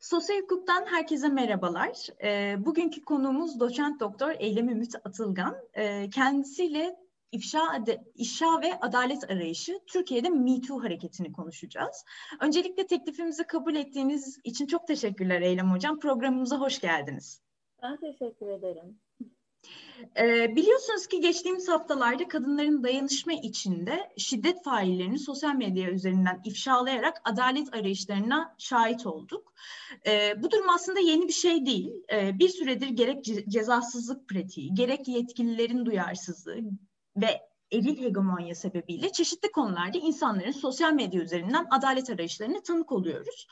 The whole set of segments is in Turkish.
Sosyal hukuktan herkese merhabalar. E, bugünkü konuğumuz doçent doktor Eylem Ümit Atılgan. E, kendisiyle ifşa, ifşa ve adalet arayışı Türkiye'de Me Too hareketini konuşacağız. Öncelikle teklifimizi kabul ettiğiniz için çok teşekkürler Eylem Hocam. Programımıza hoş geldiniz. Ben teşekkür ederim. Ee, biliyorsunuz ki geçtiğimiz haftalarda kadınların dayanışma içinde şiddet faillerini sosyal medya üzerinden ifşalayarak adalet arayışlarına şahit olduk. Ee, bu durum aslında yeni bir şey değil. Ee, bir süredir gerek cezasızlık pratiği, gerek yetkililerin duyarsızlığı ve eril hegemonya sebebiyle çeşitli konularda insanların sosyal medya üzerinden adalet arayışlarına tanık oluyoruz.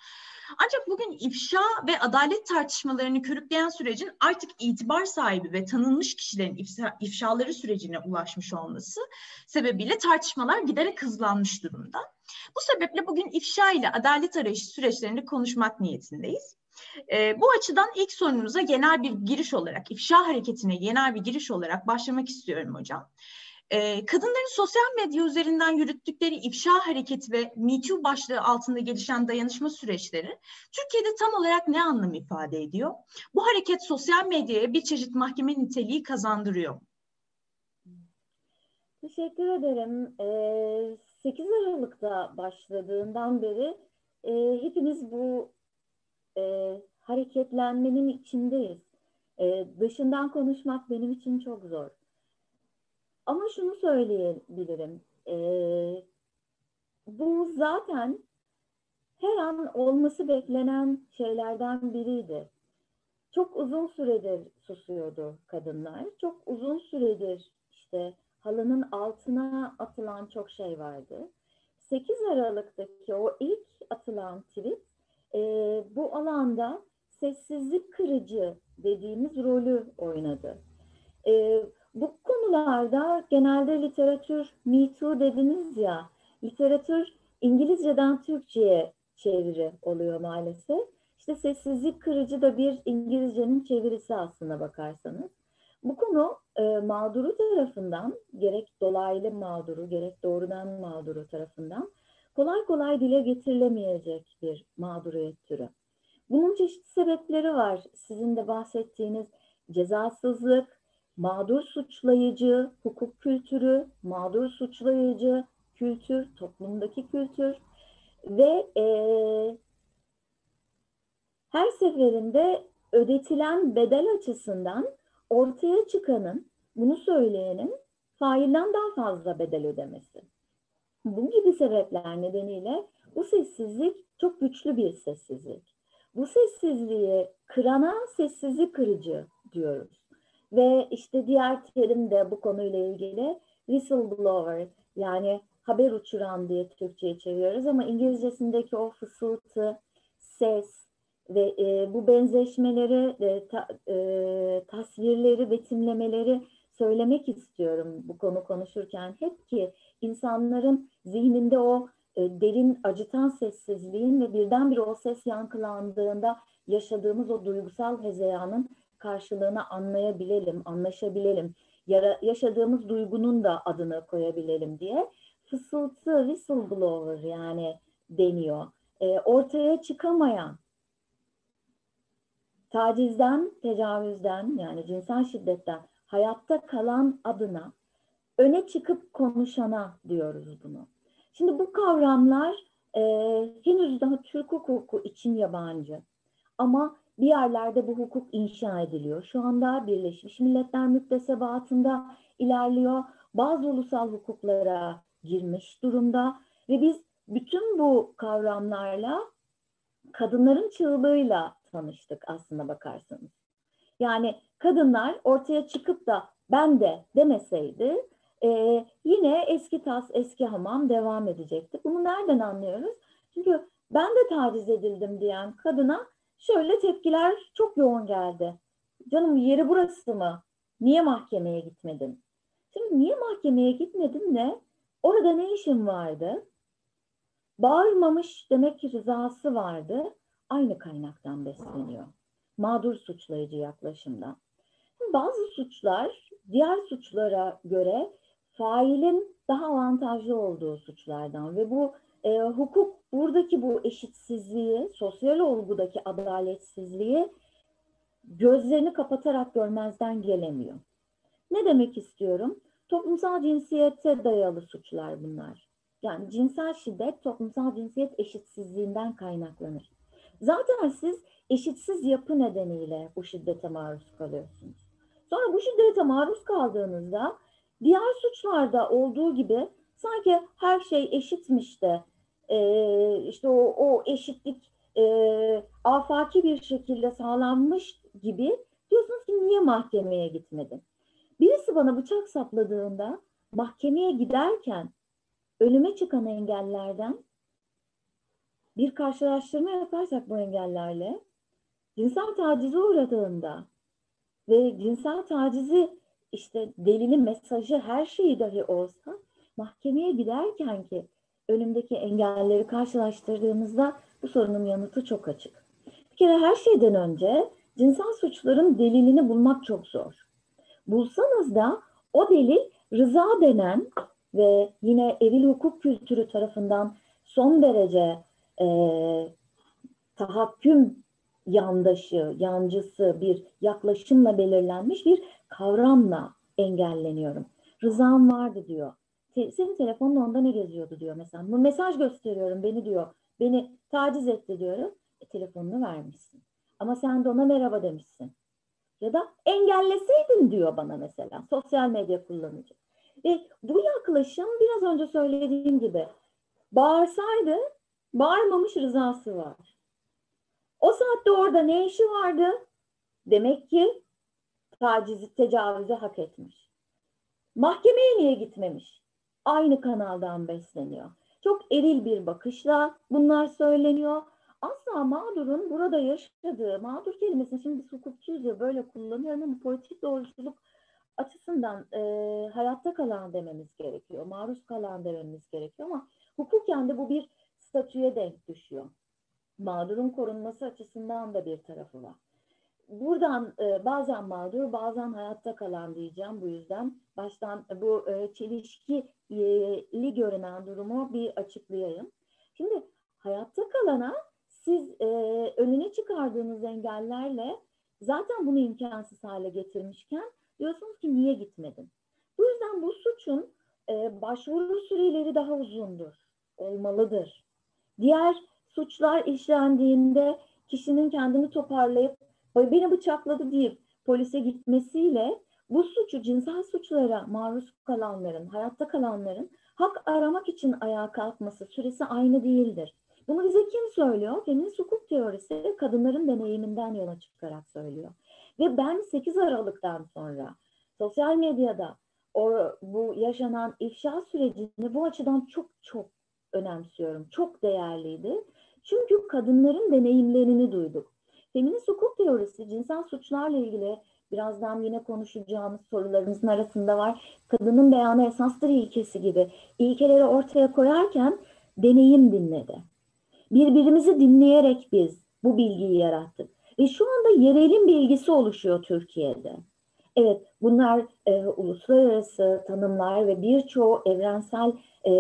Ancak bugün ifşa ve adalet tartışmalarını körükleyen sürecin artık itibar sahibi ve tanınmış kişilerin ifşa, ifşaları sürecine ulaşmış olması sebebiyle tartışmalar giderek hızlanmış durumda. Bu sebeple bugün ifşa ile adalet arayışı süreçlerini konuşmak niyetindeyiz. E, bu açıdan ilk sorunumuza genel bir giriş olarak, ifşa hareketine genel bir giriş olarak başlamak istiyorum hocam. E, kadınların sosyal medya üzerinden yürüttükleri ifşa hareketi ve Me başlığı altında gelişen dayanışma süreçleri Türkiye'de tam olarak ne anlam ifade ediyor? Bu hareket sosyal medyaya bir çeşit mahkeme niteliği kazandırıyor Teşekkür ederim. Ee, 8 Aralık'ta başladığından beri e, hepimiz bu e, hareketlenmenin içindeyiz. E, dışından konuşmak benim için çok zor. Ama şunu söyleyebilirim. E, bu zaten her an olması beklenen şeylerden biriydi. Çok uzun süredir susuyordu kadınlar. Çok uzun süredir işte halının altına atılan çok şey vardı. 8 Aralık'taki o ilk atılan tweet e, bu alanda sessizlik kırıcı dediğimiz rolü oynadı. E, bu konularda genelde literatür Me Too dediniz ya, literatür İngilizceden Türkçe'ye çeviri oluyor maalesef. İşte sessizlik kırıcı da bir İngilizcenin çevirisi aslına bakarsanız. Bu konu e, mağduru tarafından gerek dolaylı mağduru gerek doğrudan mağduru tarafından kolay kolay dile getirilemeyecek bir mağduriyet türü. Bunun çeşitli sebepleri var. Sizin de bahsettiğiniz cezasızlık, mağdur suçlayıcı hukuk kültürü, mağdur suçlayıcı kültür, toplumdaki kültür ve e, her seferinde ödetilen bedel açısından ortaya çıkanın, bunu söyleyenin failden daha fazla bedel ödemesi. Bu gibi sebepler nedeniyle bu sessizlik çok güçlü bir sessizlik. Bu sessizliği kırana sessizlik kırıcı diyoruz. Ve işte diğer terim de bu konuyla ilgili whistleblower yani haber uçuran diye Türkçe'ye çeviriyoruz ama İngilizcesindeki o fısıltı, ses ve e, bu benzeşmeleri, e, ta, e, tasvirleri, betimlemeleri söylemek istiyorum bu konu konuşurken. Hep ki insanların zihninde o e, derin acıtan sessizliğin ve birdenbire o ses yankılandığında yaşadığımız o duygusal hezeyanın karşılığını anlayabilelim, anlaşabilelim, yara, yaşadığımız duygunun da adını koyabilelim diye fısıltı, whistleblower yani deniyor. E, ortaya çıkamayan, tacizden, tecavüzden yani cinsel şiddetten hayatta kalan adına öne çıkıp konuşana diyoruz bunu. Şimdi bu kavramlar e, henüz daha Türk hukuku için yabancı. Ama bir yerlerde bu hukuk inşa ediliyor. Şu anda Birleşmiş Milletler müktesebatında ilerliyor. Bazı ulusal hukuklara girmiş durumda ve biz bütün bu kavramlarla kadınların çığlığıyla tanıştık aslında bakarsanız. Yani kadınlar ortaya çıkıp da ben de demeseydi e, yine eski tas eski hamam devam edecekti. Bunu nereden anlıyoruz? Çünkü ben de taciz edildim diyen kadına şöyle tepkiler çok yoğun geldi. Canım yeri burası mı? Niye mahkemeye gitmedin? Şimdi niye mahkemeye gitmedin ne? Orada ne işin vardı? Bağırmamış demek ki rızası vardı. Aynı kaynaktan besleniyor. Mağdur suçlayıcı yaklaşımdan. Bazı suçlar diğer suçlara göre failin daha avantajlı olduğu suçlardan ve bu e, hukuk buradaki bu eşitsizliği, sosyal olgudaki adaletsizliği gözlerini kapatarak görmezden gelemiyor. Ne demek istiyorum? Toplumsal cinsiyete dayalı suçlar bunlar. Yani cinsel şiddet toplumsal cinsiyet eşitsizliğinden kaynaklanır. Zaten siz eşitsiz yapı nedeniyle bu şiddete maruz kalıyorsunuz. Sonra bu şiddete maruz kaldığınızda diğer suçlarda olduğu gibi sanki her şey eşitmiş de e, işte o, o eşitlik e, afaki bir şekilde sağlanmış gibi diyorsunuz ki niye mahkemeye gitmedin? Birisi bana bıçak sapladığında mahkemeye giderken önüme çıkan engellerden bir karşılaştırma yaparsak bu engellerle cinsel tacize uğradığında ve cinsel tacizi işte delili mesajı her şeyi dahi olsa mahkemeye giderken ki önümdeki engelleri karşılaştırdığımızda bu sorunun yanıtı çok açık. Bir kere her şeyden önce cinsel suçların delilini bulmak çok zor. Bulsanız da o delil rıza denen ve yine eril hukuk kültürü tarafından son derece e, tahakküm yandaşı, yancısı bir yaklaşımla belirlenmiş bir kavramla engelleniyorum. Rızam vardı diyor. Senin telefonun onda ne geziyordu diyor mesela. Bu mesaj gösteriyorum beni diyor. Beni taciz etti diyorum. E, telefonunu vermişsin. Ama sen de ona merhaba demişsin. Ya da engelleseydin diyor bana mesela sosyal medya kullanıcı. Ve bu yaklaşım biraz önce söylediğim gibi bağırsaydı bağırmamış rızası var. O saatte orada ne işi vardı? Demek ki tacizi, tecavüzü hak etmiş. Mahkemeye niye gitmemiş? Aynı kanaldan besleniyor. Çok eril bir bakışla bunlar söyleniyor. Asla mağdurun burada yaşadığı, mağdur kelimesini şimdi biz hukukçuyuz böyle kullanıyorum ama politik doğruculuk açısından e, hayatta kalan dememiz gerekiyor. Maruz kalan dememiz gerekiyor ama hukuken de bu bir statüye denk düşüyor. Mağdurun korunması açısından da bir tarafı var. Buradan e, bazen mağdur, bazen hayatta kalan diyeceğim. Bu yüzden baştan bu e, çelişkili görünen durumu bir açıklayayım. Şimdi hayatta kalana siz e, önüne çıkardığınız engellerle zaten bunu imkansız hale getirmişken diyorsunuz ki niye gitmedin? Bu yüzden bu suçun e, başvuru süreleri daha uzundur, olmalıdır. Diğer suçlar işlendiğinde kişinin kendini toparlayıp beni bıçakladı deyip polise gitmesiyle bu suçu cinsel suçlara maruz kalanların, hayatta kalanların hak aramak için ayağa kalkması süresi aynı değildir. Bunu bize kim söylüyor? Feminist hukuk teorisi kadınların deneyiminden yola çıkarak söylüyor. Ve ben 8 Aralık'tan sonra sosyal medyada o, bu yaşanan ifşa sürecini bu açıdan çok çok önemsiyorum. Çok değerliydi. Çünkü kadınların deneyimlerini duyduk. Feminist hukuk teorisi cinsel suçlarla ilgili birazdan yine konuşacağımız sorularımızın arasında var. Kadının beyanı esastır ilkesi gibi ilkeleri ortaya koyarken deneyim dinledi. Birbirimizi dinleyerek biz bu bilgiyi yarattık. Ve şu anda yerelin bilgisi oluşuyor Türkiye'de. Evet bunlar e, uluslararası tanımlar ve birçoğu evrensel e,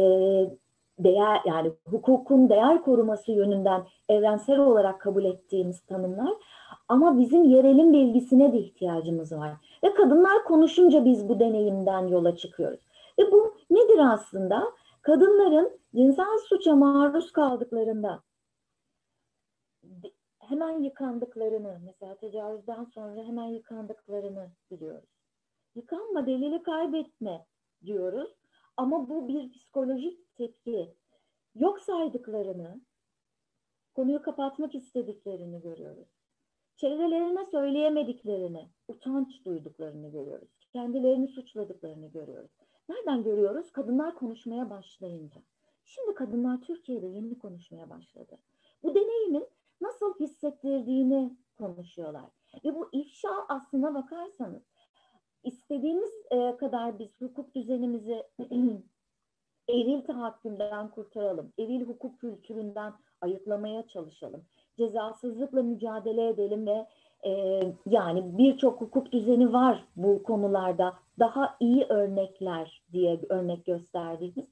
değer yani hukukun değer koruması yönünden evrensel olarak kabul ettiğimiz tanımlar ama bizim yerelin bilgisine de ihtiyacımız var. Ve kadınlar konuşunca biz bu deneyimden yola çıkıyoruz. Ve bu nedir aslında? Kadınların cinsel suça maruz kaldıklarında hemen yıkandıklarını, mesela tecavüzden sonra hemen yıkandıklarını biliyoruz. Yıkanma, delili kaybetme diyoruz. Ama bu bir psikolojik tepki. Yok saydıklarını, konuyu kapatmak istediklerini görüyoruz. Çevrelerine söyleyemediklerini, utanç duyduklarını görüyoruz. Kendilerini suçladıklarını görüyoruz. Nereden görüyoruz? Kadınlar konuşmaya başlayınca. Şimdi kadınlar Türkiye'de yeni konuşmaya başladı. Bu deneyimin nasıl hissettirdiğini konuşuyorlar. Ve bu ifşa aslına bakarsanız istediğimiz e, kadar biz hukuk düzenimizi eril tahakkümden kurtaralım, eril hukuk kültüründen ayıklamaya çalışalım, cezasızlıkla mücadele edelim ve e, yani birçok hukuk düzeni var bu konularda daha iyi örnekler diye örnek gösterdiğimiz.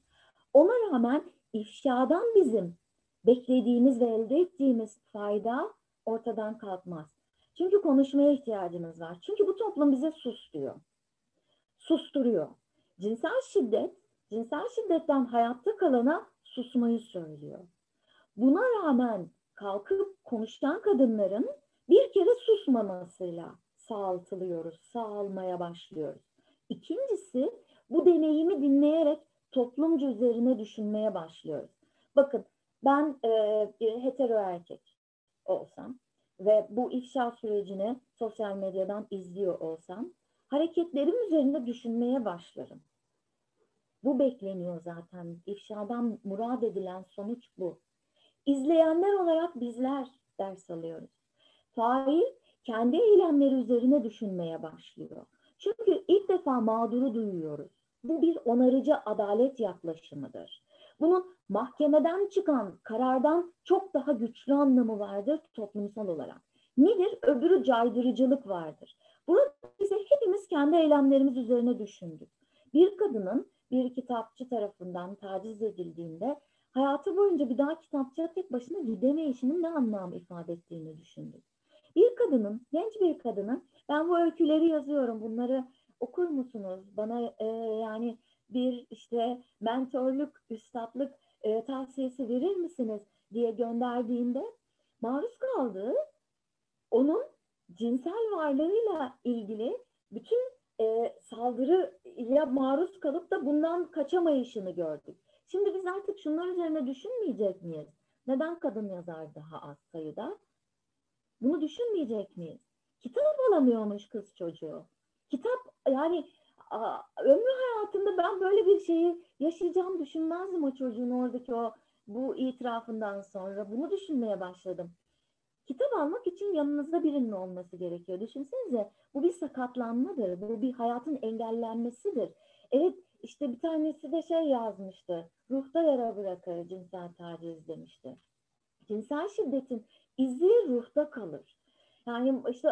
Ona rağmen ifşadan bizim beklediğimiz ve elde ettiğimiz fayda ortadan kalkmaz. Çünkü konuşmaya ihtiyacımız var. Çünkü bu toplum bize sus diyor. Susturuyor. Cinsel şiddet, cinsel şiddetten hayatta kalana susmayı söylüyor. Buna rağmen kalkıp konuşan kadınların bir kere susmamasıyla sağaltılıyoruz, sağalmaya başlıyoruz. İkincisi bu deneyimi dinleyerek toplumcu üzerine düşünmeye başlıyoruz. Bakın ben e, hetero erkek olsam ve bu ifşa sürecini sosyal medyadan izliyor olsam hareketlerim üzerinde düşünmeye başlarım. Bu bekleniyor zaten. İfşadan murad edilen sonuç bu. İzleyenler olarak bizler ders alıyoruz. Fail kendi eylemleri üzerine düşünmeye başlıyor. Çünkü ilk defa mağduru duyuyoruz. Bu bir onarıcı adalet yaklaşımıdır. Bunun mahkemeden çıkan karardan çok daha güçlü anlamı vardır toplumsal olarak. Nedir? Öbürü caydırıcılık vardır. Burada ise hepimiz kendi eylemlerimiz üzerine düşündük. Bir kadının bir kitapçı tarafından taciz edildiğinde hayatı boyunca bir daha kitapçıya tek başına gidemeyişinin ne anlam ifade ettiğini düşündük. Bir kadının, genç bir kadının ben bu öyküleri yazıyorum bunları okur musunuz? Bana e, yani bir işte mentorluk, üstadlık e, tavsiyesi verir misiniz diye gönderdiğinde maruz kaldığı onun cinsel varlığıyla ilgili bütün e, saldırıya maruz kalıp da bundan kaçamayışını gördük. Şimdi biz artık şunlar üzerine düşünmeyecek miyiz? Neden kadın yazar daha az sayıda? Bunu düşünmeyecek miyiz? Kitap alamıyormuş kız çocuğu. Kitap yani ömrü hayatında ben böyle bir şeyi yaşayacağım düşünmezdim o çocuğun oradaki o bu itirafından sonra. Bunu düşünmeye başladım. Kitap almak için yanınızda birinin olması gerekiyor. Düşünsenize bu bir sakatlanmadır. Bu bir hayatın engellenmesidir. Evet işte bir tanesi de şey yazmıştı. Ruhta yara bırakır cinsel taciz demişti. Cinsel şiddetin izi ruhta kalır. Yani işte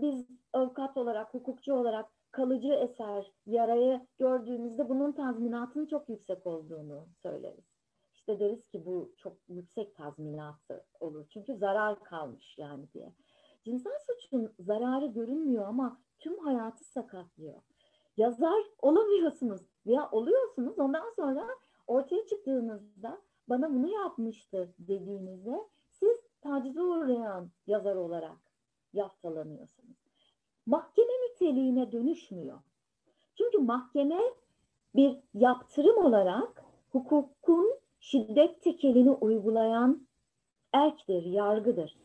biz avukat olarak, hukukçu olarak kalıcı eser, yarayı gördüğümüzde bunun tazminatının çok yüksek olduğunu söyleriz. İşte deriz ki bu çok yüksek tazminatı olur. Çünkü zarar kalmış yani diye. Cinsel suçun zararı görünmüyor ama tüm hayatı sakatlıyor. Yazar olamıyorsunuz veya oluyorsunuz ondan sonra ortaya çıktığınızda bana bunu yapmıştı dediğinizde siz tacize uğrayan yazar olarak yaftalanıyorsunuz. Mahkeme niteliğine dönüşmüyor. Çünkü mahkeme bir yaptırım olarak hukukun şiddet tekelini uygulayan erktir, yargıdır.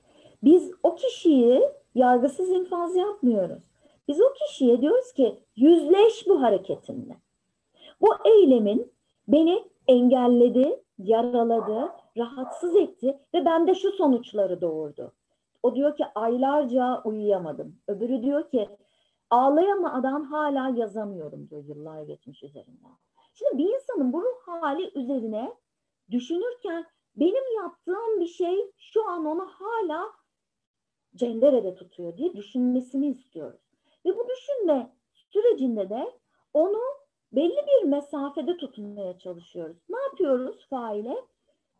Biz o kişiyi yargısız infaz yapmıyoruz. Biz o kişiye diyoruz ki yüzleş bu hareketinle. Bu eylemin beni engelledi, yaraladı, rahatsız etti ve bende şu sonuçları doğurdu. O diyor ki aylarca uyuyamadım. Öbürü diyor ki ağlayamadan hala yazamıyorum diyor yıllar geçmiş üzerinden. Şimdi bir insanın bu ruh hali üzerine düşünürken benim yaptığım bir şey şu an onu hala cenderede tutuyor diye düşünmesini istiyoruz. Ve bu düşünme sürecinde de onu belli bir mesafede tutmaya çalışıyoruz. Ne yapıyoruz faile?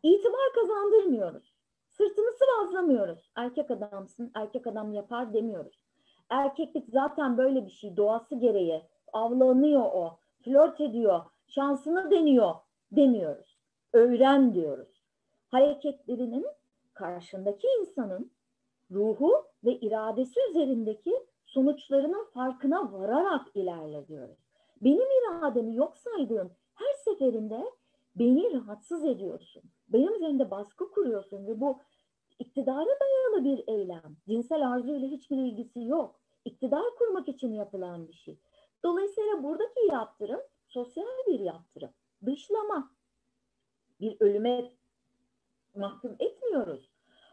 İtibar kazandırmıyoruz. Sırtını sıvazlamıyoruz. Erkek adamsın, erkek adam yapar demiyoruz. Erkeklik zaten böyle bir şey, doğası gereği. Avlanıyor o, flört ediyor, şansını deniyor demiyoruz. Öğren diyoruz. Hareketlerinin karşındaki insanın ruhu ve iradesi üzerindeki sonuçlarının farkına vararak ilerle diyoruz. Benim irademi yok saydığım her seferinde beni rahatsız ediyorsun. Benim üzerinde baskı kuruyorsun ve bu iktidara dayalı bir eylem. Cinsel arzu ile hiçbir ilgisi yok. İktidar kurmak için yapılan bir şey. Dolayısıyla buradaki yaptırım sosyal bir yaptırım. Dışlama. Bir ölüme mahkum etmiyoruz.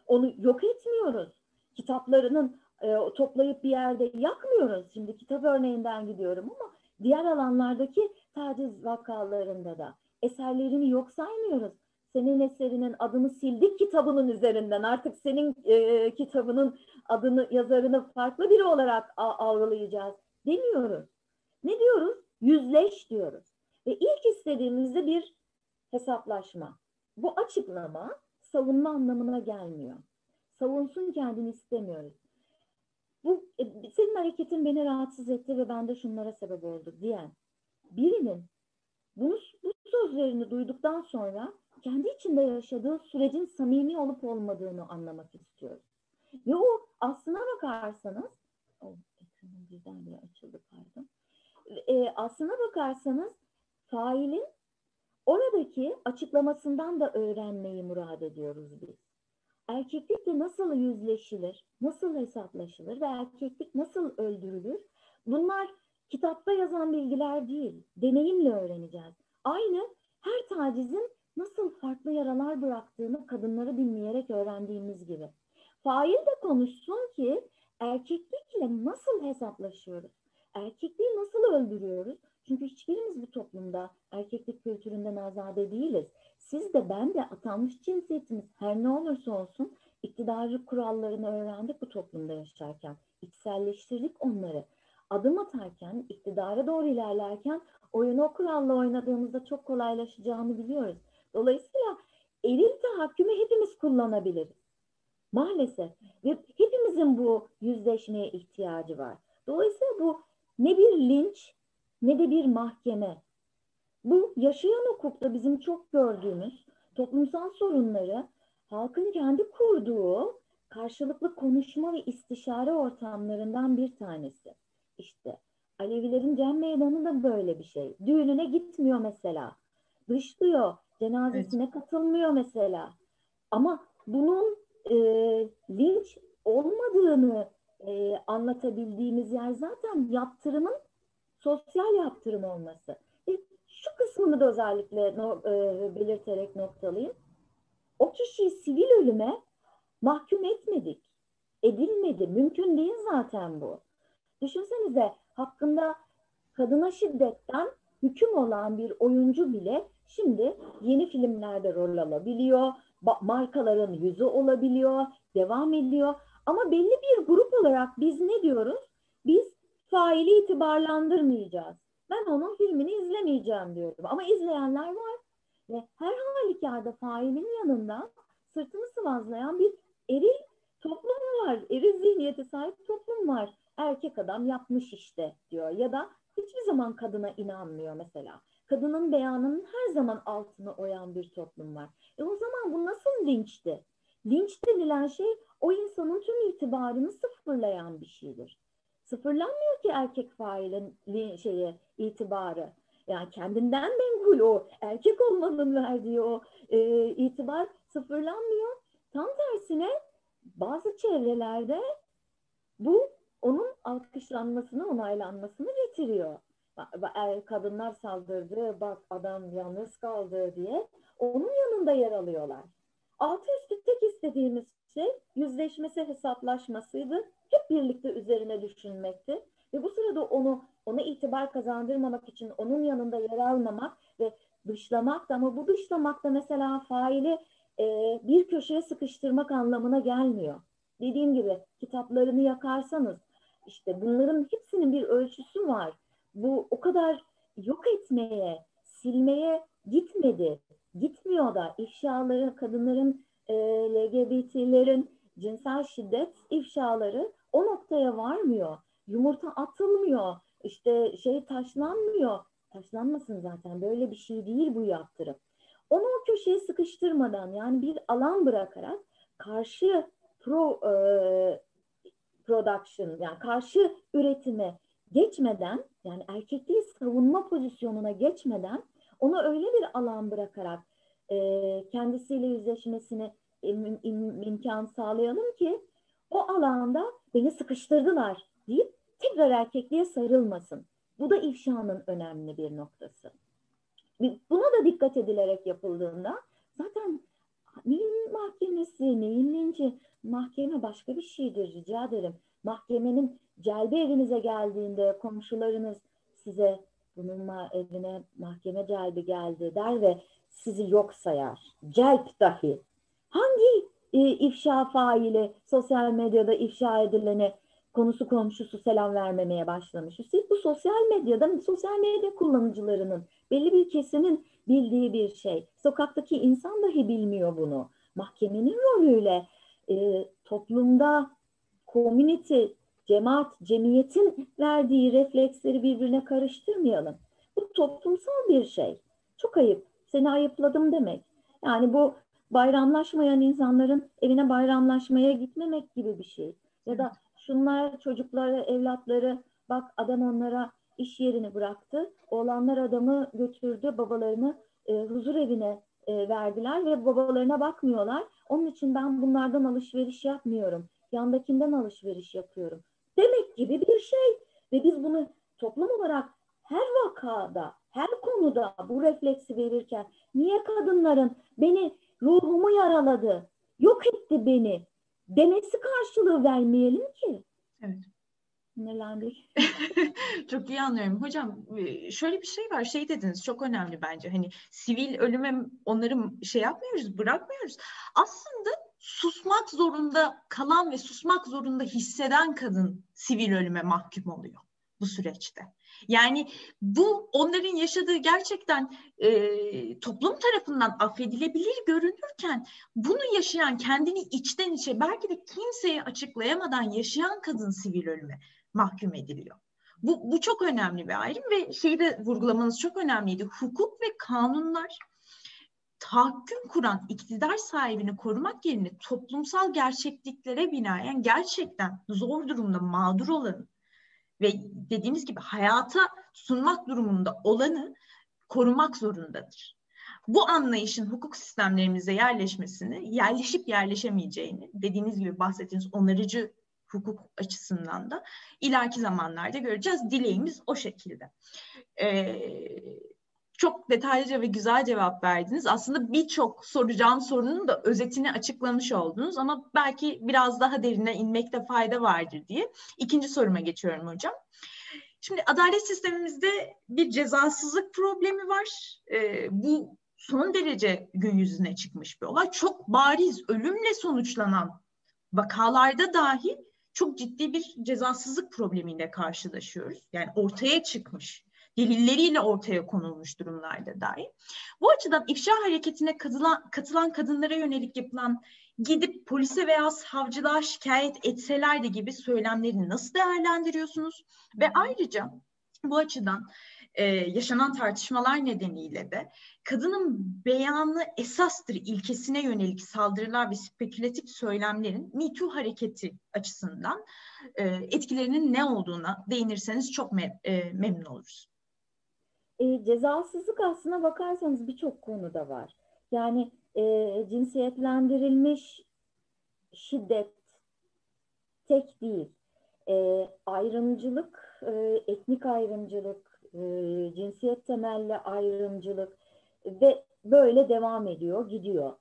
Onu yok etmiyoruz. Kitaplarının e, toplayıp bir yerde yakmıyoruz. Şimdi kitap örneğinden gidiyorum ama diğer alanlardaki taciz vakalarında da eserlerini yok saymıyoruz senin eserinin adını sildik kitabının üzerinden artık senin e, kitabının adını yazarını farklı biri olarak algılayacağız demiyoruz. Ne diyoruz? Yüzleş diyoruz. Ve ilk istediğimizde bir hesaplaşma. bu açıklama savunma anlamına gelmiyor. Savunsun kendini istemiyoruz. Bu e, senin hareketin beni rahatsız etti ve ben de şunlara sebep oldu diyen birinin bunu, bu sözlerini duyduktan sonra kendi içinde yaşadığı sürecin samimi olup olmadığını anlamak istiyoruz. Ve o aslına bakarsanız oh, ekranım açıldı pardon. E, aslına bakarsanız failin oradaki açıklamasından da öğrenmeyi murad ediyoruz biz. Erkeklikle nasıl yüzleşilir, nasıl hesaplaşılır ve erkeklik nasıl öldürülür? Bunlar kitapta yazan bilgiler değil, deneyimle öğreneceğiz. Aynı her tacizin nasıl farklı yaralar bıraktığını kadınları dinleyerek öğrendiğimiz gibi. Fail de konuşsun ki erkeklikle nasıl hesaplaşıyoruz? Erkekliği nasıl öldürüyoruz? Çünkü hiçbirimiz bu toplumda erkeklik kültüründen azade değiliz. Siz de ben de atanmış cinsiyetimiz her ne olursa olsun iktidarı kurallarını öğrendik bu toplumda yaşarken. İçselleştirdik onları. Adım atarken, iktidara doğru ilerlerken oyunu o kuralla oynadığımızda çok kolaylaşacağını biliyoruz. Dolayısıyla eril tahakkümü hepimiz kullanabiliriz. Maalesef. Ve hepimizin bu yüzleşmeye ihtiyacı var. Dolayısıyla bu ne bir linç ne de bir mahkeme. Bu yaşayan hukukta bizim çok gördüğümüz toplumsal sorunları halkın kendi kurduğu karşılıklı konuşma ve istişare ortamlarından bir tanesi. İşte Alevilerin Cem Meydanı da böyle bir şey. Düğününe gitmiyor mesela. Dışlıyor. Cenazesine evet. katılmıyor mesela. Ama bunun e, linç olmadığını e, anlatabildiğimiz yer zaten yaptırımın sosyal yaptırım olması. E, şu kısmını da özellikle no, e, belirterek noktalayayım. O kişiyi sivil ölüme mahkum etmedik. Edilmedi. Mümkün değil zaten bu. Düşünsenize hakkında kadına şiddetten hüküm olan bir oyuncu bile şimdi yeni filmlerde rol alabiliyor, markaların yüzü olabiliyor, devam ediyor. Ama belli bir grup olarak biz ne diyoruz? Biz faili itibarlandırmayacağız. Ben onun filmini izlemeyeceğim diyorum. Ama izleyenler var. Ve her halükarda failin yanında sırtını sıvazlayan bir eril toplum var. Eril zihniyete sahip toplum var. Erkek adam yapmış işte diyor. Ya da hiçbir zaman kadına inanmıyor mesela. Kadının beyanının her zaman altını oyan bir toplum var. E o zaman bu nasıl linçti? Linç denilen şey o insanın tüm itibarını sıfırlayan bir şeydir. Sıfırlanmıyor ki erkek failin şeyi itibarı. Yani kendinden menkul o erkek olmanın verdiği o e, itibar sıfırlanmıyor. Tam tersine bazı çevrelerde bu onun alkışlanmasını, onaylanmasını getiriyor. Er, kadınlar saldırdı, bak adam yalnız kaldı diye onun yanında yer alıyorlar. Altı üstü tek istediğimiz şey yüzleşmesi, hesaplaşmasıydı. Hep birlikte üzerine düşünmekti. Ve bu sırada onu ona itibar kazandırmamak için onun yanında yer almamak ve dışlamak da ama bu dışlamak da mesela faili e, bir köşeye sıkıştırmak anlamına gelmiyor. Dediğim gibi kitaplarını yakarsanız işte bunların hepsinin bir ölçüsü var. Bu o kadar yok etmeye, silmeye gitmedi. Gitmiyor da ifşaları, kadınların, e, LGBT'lerin cinsel şiddet ifşaları o noktaya varmıyor. Yumurta atılmıyor. İşte şey taşlanmıyor. Taşlanmasın zaten. Böyle bir şey değil bu yaptırım. Onu o köşeye sıkıştırmadan yani bir alan bırakarak karşı pro e, production yani karşı üretime geçmeden yani erkekliği savunma pozisyonuna geçmeden onu öyle bir alan bırakarak e, kendisiyle yüzleşmesini im, im, imkan sağlayalım ki o alanda beni sıkıştırdılar deyip tekrar erkekliğe sarılmasın. Bu da ifşanın önemli bir noktası. Buna da dikkat edilerek yapıldığında zaten neyin mahkemesi, neyin linci, mahkeme başka bir şeydir rica ederim. Mahkemenin celbe evinize geldiğinde komşularınız size bununla evine mahkeme celbi geldi der ve sizi yok sayar. Celp dahi. Hangi e, ifşa faili sosyal medyada ifşa edileni konusu komşusu selam vermemeye başlamış. Üstelik bu sosyal medyada sosyal medya kullanıcılarının belli bir kesimin bildiği bir şey. Sokaktaki insan dahi bilmiyor bunu. Mahkemenin rolüyle e, toplumda community, cemaat, cemiyetin verdiği refleksleri birbirine karıştırmayalım. Bu toplumsal bir şey. Çok ayıp. Seni ayıpladım demek. Yani bu bayramlaşmayan insanların evine bayramlaşmaya gitmemek gibi bir şey. Ya da şunlar çocukları, evlatları bak adam onlara iş yerini bıraktı. Oğlanlar adamı götürdü, babalarını e, huzur evine e, verdiler ve babalarına bakmıyorlar. Onun için ben bunlardan alışveriş yapmıyorum. Yandakinden alışveriş yapıyorum. Gibi bir şey. Ve biz bunu toplum olarak her vakada, her konuda bu refleksi verirken niye kadınların beni ruhumu yaraladı, yok etti beni demesi karşılığı vermeyelim ki? Evet. Sinirlendik. çok iyi anlıyorum. Hocam e, şöyle bir şey var. Şey dediniz çok önemli bence. Hani sivil ölüme onları şey yapmıyoruz, bırakmıyoruz. Aslında susmak zorunda kalan ve susmak zorunda hisseden kadın sivil ölüme mahkum oluyor bu süreçte. Yani bu onların yaşadığı gerçekten e, toplum tarafından affedilebilir görünürken bunu yaşayan kendini içten içe belki de kimseye açıklayamadan yaşayan kadın sivil ölüme mahkum ediliyor. Bu, bu çok önemli bir ayrım ve şeyi de vurgulamanız çok önemliydi. Hukuk ve kanunlar tahakküm kuran iktidar sahibini korumak yerine toplumsal gerçekliklere binaen gerçekten zor durumda mağdur olanı ve dediğimiz gibi hayata sunmak durumunda olanı korumak zorundadır. Bu anlayışın hukuk sistemlerimize yerleşmesini, yerleşip yerleşemeyeceğini, dediğiniz gibi bahsettiğiniz onarıcı hukuk açısından da ileriki zamanlarda göreceğiz. Dileğimiz o şekilde. Ee, çok detaylıca ve güzel cevap verdiniz. Aslında birçok soracağım sorunun da özetini açıklamış oldunuz ama belki biraz daha derine inmekte fayda vardır diye. İkinci soruma geçiyorum hocam. Şimdi adalet sistemimizde bir cezasızlık problemi var. Ee, bu son derece gün yüzüne çıkmış bir olay. Çok bariz ölümle sonuçlanan vakalarda dahi çok ciddi bir cezasızlık problemiyle karşılaşıyoruz. Yani ortaya çıkmış delilleriyle ortaya konulmuş durumlarda dahi. Bu açıdan ifşa hareketine katılan, katılan kadınlara yönelik yapılan gidip polise veya savcılığa şikayet etseler de gibi söylemleri nasıl değerlendiriyorsunuz? Ve ayrıca bu açıdan e, yaşanan tartışmalar nedeniyle de kadının beyanı esastır ilkesine yönelik saldırılar ve spekülatif söylemlerin Me hareketi açısından e, etkilerinin ne olduğuna değinirseniz çok me e, memnun oluruz. E, cezasızlık aslına bakarsanız birçok konuda var. Yani e, cinsiyetlendirilmiş şiddet tek değil. E, ayrımcılık, e, etnik ayrımcılık, e, cinsiyet temelli ayrımcılık ve böyle devam ediyor, gidiyor.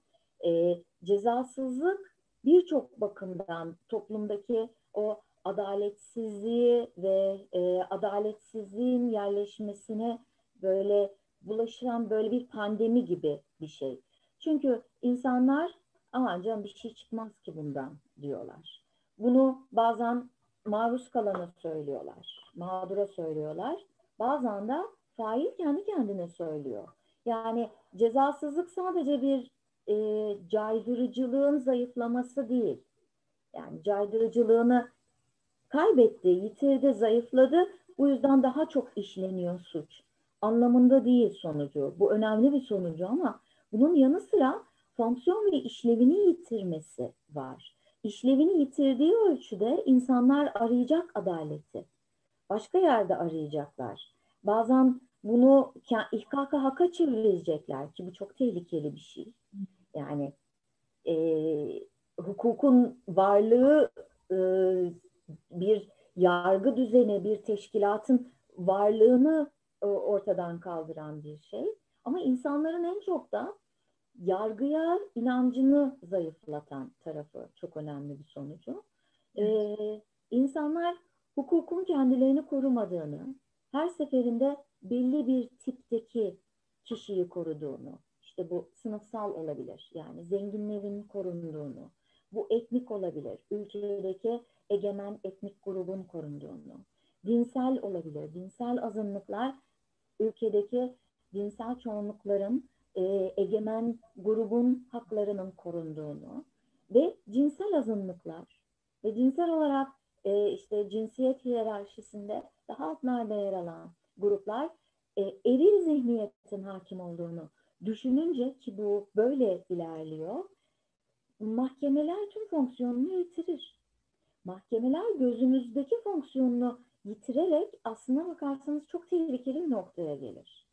E, cezasızlık birçok bakımdan toplumdaki o adaletsizliği ve e, adaletsizliğin yerleşmesine böyle bulaşan böyle bir pandemi gibi bir şey. Çünkü insanlar aman canım bir şey çıkmaz ki bundan diyorlar. Bunu bazen maruz kalana söylüyorlar, mağdura söylüyorlar. Bazen de fail kendi kendine söylüyor. Yani cezasızlık sadece bir e, caydırıcılığın zayıflaması değil. Yani caydırıcılığını kaybetti, yitirdi, zayıfladı. Bu yüzden daha çok işleniyor suç anlamında değil sonucu. Bu önemli bir sonucu ama bunun yanı sıra fonksiyon ve işlevini yitirmesi var. İşlevini yitirdiği ölçüde insanlar arayacak adaleti. Başka yerde arayacaklar. Bazen bunu ihkaka haka çevirecekler ki bu çok tehlikeli bir şey. Yani e, hukukun varlığı e, bir yargı düzeni, bir teşkilatın varlığını ortadan kaldıran bir şey. Ama insanların en çok da yargıya inancını zayıflatan tarafı çok önemli bir sonucu. Ee, insanlar hukukun kendilerini korumadığını, her seferinde belli bir tipteki kişiyi koruduğunu, işte bu sınıfsal olabilir, yani zenginlerin korunduğunu, bu etnik olabilir, ülkedeki egemen etnik grubun korunduğunu, dinsel olabilir, dinsel azınlıklar ülkedeki dinsel çoğunlukların e, egemen grubun haklarının korunduğunu ve cinsel azınlıklar ve cinsel olarak e, işte cinsiyet hiyerarşisinde daha altlarda yer alan gruplar e, eril zihniyetin hakim olduğunu düşününce ki bu böyle ilerliyor, mahkemeler tüm fonksiyonunu yitirir. Mahkemeler gözümüzdeki fonksiyonunu yitirerek aslına bakarsanız çok tehlikeli bir noktaya gelir.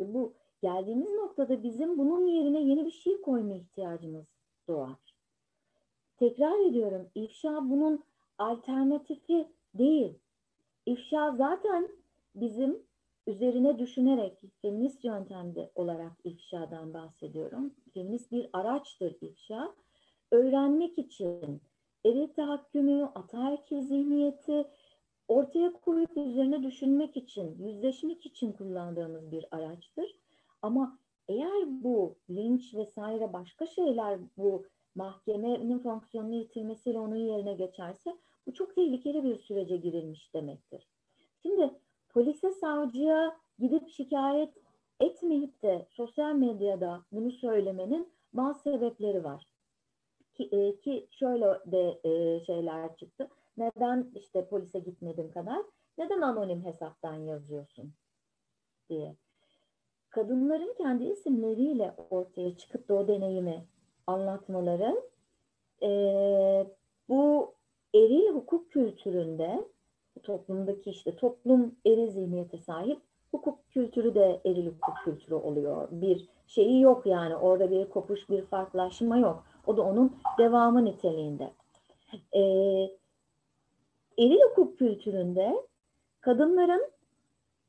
E bu geldiğimiz noktada bizim bunun yerine yeni bir şey koyma ihtiyacımız doğar. Tekrar ediyorum, ifşa bunun alternatifi değil. İfşa zaten bizim üzerine düşünerek feminist yöntemde olarak ifşadan bahsediyorum. Feminist bir araçtır ifşa. Öğrenmek için eril tahakkümü, ataerkil zihniyeti ortaya koyup üzerine düşünmek için, yüzleşmek için kullandığımız bir araçtır. Ama eğer bu linç vesaire başka şeyler bu mahkemenin fonksiyonunu yitirmesiyle onun yerine geçerse bu çok tehlikeli bir sürece girilmiş demektir. Şimdi polise savcıya gidip şikayet etmeyip de sosyal medyada bunu söylemenin bazı sebepleri var. Ki, e, ki şöyle de e, şeyler çıktı. Neden işte polise gitmedin kadar? Neden anonim hesaptan yazıyorsun? diye. Kadınların kendi isimleriyle ortaya çıkıp da o deneyimi anlatmaları e, bu eril hukuk kültüründe toplumdaki işte toplum eril zihniyete sahip hukuk kültürü de eril hukuk kültürü oluyor. Bir şeyi yok yani orada bir kopuş bir farklılaşma yok. O da onun devamı niteliğinde. Ee, eril hukuk kültüründe kadınların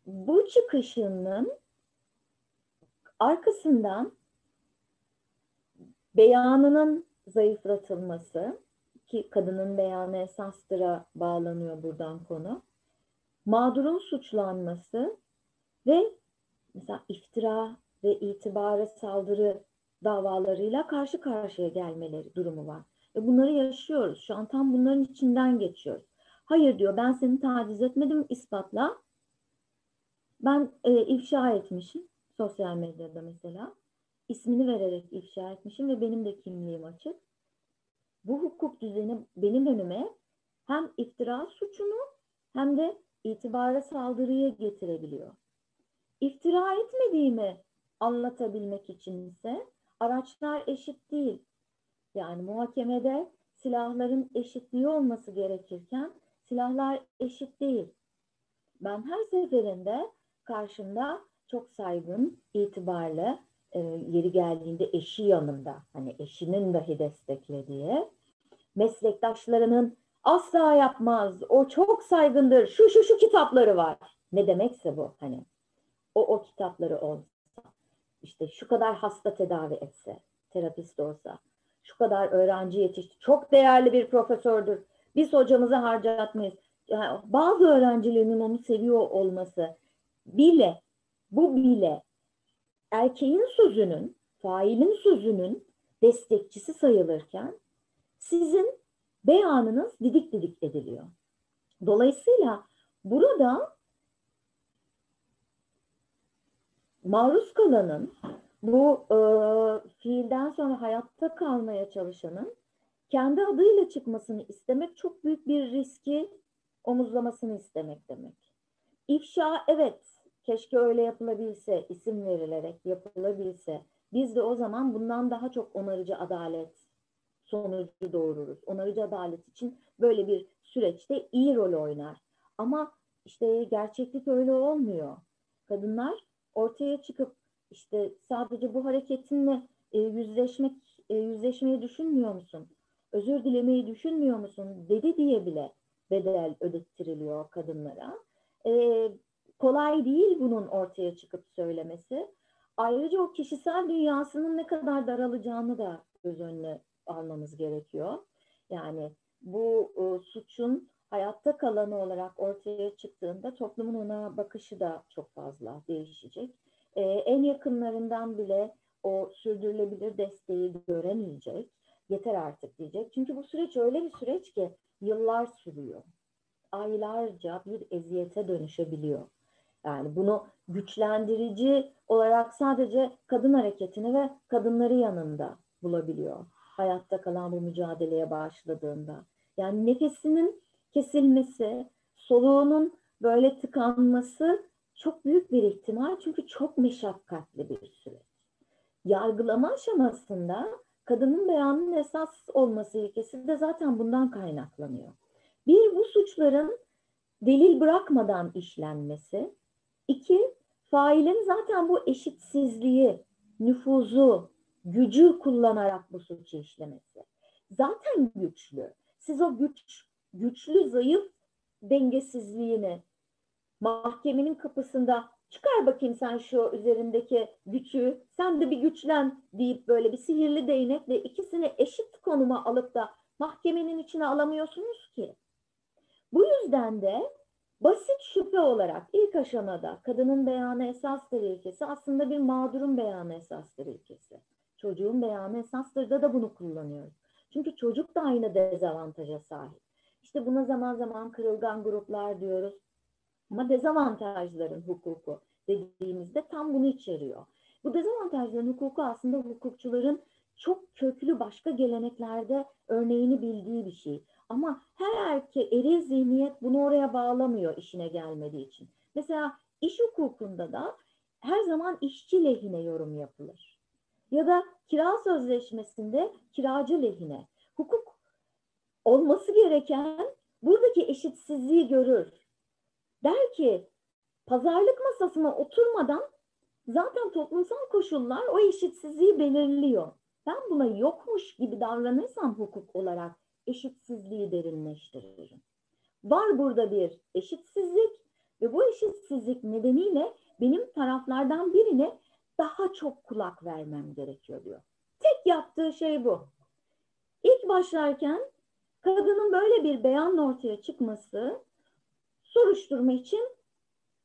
bu çıkışının arkasından beyanının zayıflatılması ki kadının beyanı esastıra bağlanıyor buradan konu. Mağdurun suçlanması ve mesela iftira ve itibara saldırı davalarıyla karşı karşıya gelmeleri durumu var. Ve bunları yaşıyoruz. Şu an tam bunların içinden geçiyoruz. Hayır diyor ben seni taciz etmedim ispatla. Ben e, ifşa etmişim sosyal medyada mesela. ismini vererek ifşa etmişim ve benim de kimliğim açık bu hukuk düzeni benim önüme hem iftira suçunu hem de itibara saldırıyı getirebiliyor. İftira etmediğimi anlatabilmek için ise araçlar eşit değil. Yani muhakemede silahların eşitliği olması gerekirken silahlar eşit değil. Ben her seferinde karşımda çok saygın, itibarlı, e, yeri geldiğinde eşi yanında, hani eşinin dahi desteklediği, meslektaşlarının asla yapmaz, o çok saygındır, şu şu şu kitapları var. Ne demekse bu hani. O o kitapları olsa, işte şu kadar hasta tedavi etse, terapist olsa, şu kadar öğrenci yetişti, çok değerli bir profesördür, biz hocamızı harcatmayız. Yani bazı öğrencilerinin onu seviyor olması bile, bu bile erkeğin sözünün, failin sözünün destekçisi sayılırken sizin beyanınız didik didik ediliyor. Dolayısıyla burada maruz kalanın bu e, fiilden sonra hayatta kalmaya çalışanın kendi adıyla çıkmasını istemek çok büyük bir riski omuzlamasını istemek demek. İfşa evet keşke öyle yapılabilse, isim verilerek yapılabilse. Biz de o zaman bundan daha çok onarıcı adalet sonucu doğururuz. Onarıcı adalet için böyle bir süreçte iyi rol oynar. Ama işte gerçeklik öyle olmuyor. Kadınlar ortaya çıkıp işte sadece bu hareketinle e, yüzleşmek e, yüzleşmeyi düşünmüyor musun? Özür dilemeyi düşünmüyor musun? Dedi diye bile bedel ödettiriliyor kadınlara. E, kolay değil bunun ortaya çıkıp söylemesi. Ayrıca o kişisel dünyasının ne kadar daralacağını da göz önüne almamız gerekiyor. Yani bu e, suçun hayatta kalanı olarak ortaya çıktığında toplumun ona bakışı da çok fazla değişecek. E, en yakınlarından bile o sürdürülebilir desteği göremeyecek. Yeter artık diyecek. Çünkü bu süreç öyle bir süreç ki yıllar sürüyor. Aylarca bir eziyete dönüşebiliyor. Yani bunu güçlendirici olarak sadece kadın hareketini ve kadınları yanında bulabiliyor. Hayatta kalan bu mücadeleye başladığında. Yani nefesinin kesilmesi, soluğunun böyle tıkanması çok büyük bir ihtimal çünkü çok meşakkatli bir süreç. Yargılama aşamasında kadının beyanının esas olması ilkesi de zaten bundan kaynaklanıyor. Bir, bu suçların delil bırakmadan işlenmesi. İki, failin zaten bu eşitsizliği, nüfuzu, gücü kullanarak bu suçu işlemesi. Zaten güçlü. Siz o güç, güçlü zayıf dengesizliğini mahkemenin kapısında çıkar bakayım sen şu üzerindeki gücü, sen de bir güçlen deyip böyle bir sihirli değnekle ikisini eşit konuma alıp da mahkemenin içine alamıyorsunuz ki. Bu yüzden de basit şüphe olarak ilk aşamada kadının beyanı esastır ilkesi aslında bir mağdurun beyanı esastır ilkesi. Çocuğun beyanı esastır da da bunu kullanıyoruz. Çünkü çocuk da aynı dezavantaja sahip. İşte buna zaman zaman kırılgan gruplar diyoruz. Ama dezavantajların hukuku dediğimizde tam bunu içeriyor. Bu dezavantajların hukuku aslında hukukçuların çok köklü başka geleneklerde örneğini bildiği bir şey. Ama her erkek eri zihniyet bunu oraya bağlamıyor işine gelmediği için. Mesela iş hukukunda da her zaman işçi lehine yorum yapılır. Ya da kira sözleşmesinde kiracı lehine. Hukuk olması gereken buradaki eşitsizliği görür. Der ki pazarlık masasına oturmadan zaten toplumsal koşullar o eşitsizliği belirliyor. Ben buna yokmuş gibi davranırsam hukuk olarak eşitsizliği derinleştiririm. Var burada bir eşitsizlik ve bu eşitsizlik nedeniyle benim taraflardan birine daha çok kulak vermem gerekiyor diyor. Tek yaptığı şey bu. İlk başlarken kadının böyle bir beyanla ortaya çıkması soruşturma için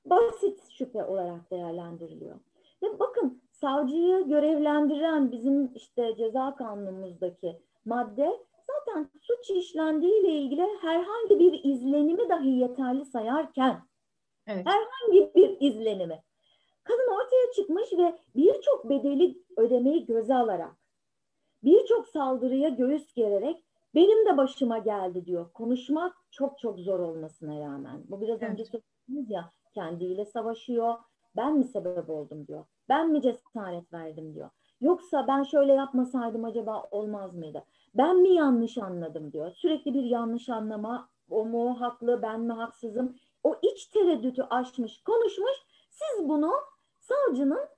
basit şüphe olarak değerlendiriliyor. Ve bakın savcıyı görevlendiren bizim işte ceza kanunumuzdaki madde zaten suç işlendiği ile ilgili herhangi bir izlenimi dahi yeterli sayarken evet. herhangi bir izlenimi kadın ortaya çıkmış ve birçok bedeli ödemeyi göze alarak birçok saldırıya göğüs gererek benim de başıma geldi diyor. Konuşmak çok çok zor olmasına rağmen. Bu biraz evet. önce söylediğiniz ya kendiyle savaşıyor. Ben mi sebep oldum diyor. Ben mi cesaret verdim diyor. Yoksa ben şöyle yapmasaydım acaba olmaz mıydı? Ben mi yanlış anladım diyor. Sürekli bir yanlış anlama. O mu haklı, ben mi haksızım? O iç tereddütü aşmış, konuşmuş. Siz bunu savcının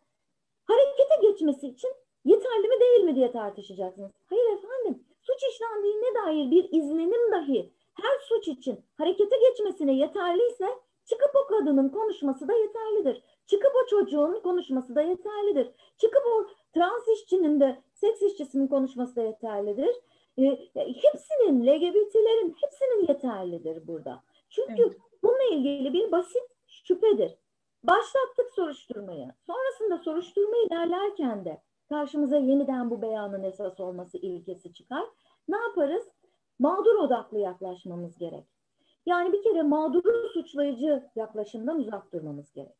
harekete geçmesi için yeterli mi değil mi diye tartışacaksınız. Hayır efendim, suç işlendiğine dair bir izlenim dahi her suç için harekete geçmesine yeterliyse çıkıp o kadının konuşması da yeterlidir. Çıkıp o çocuğun konuşması da yeterlidir. Çıkıp o trans işçinin de seks işçisinin konuşması da yeterlidir. E, hepsinin, LGBT'lerin hepsinin yeterlidir burada. Çünkü evet. bununla ilgili bir basit şüphedir. Başlattık soruşturmayı. Sonrasında soruşturma ilerlerken de karşımıza yeniden bu beyanın esas olması ilkesi çıkar. Ne yaparız? Mağdur odaklı yaklaşmamız gerek. Yani bir kere mağduru suçlayıcı yaklaşımdan uzak durmamız gerek.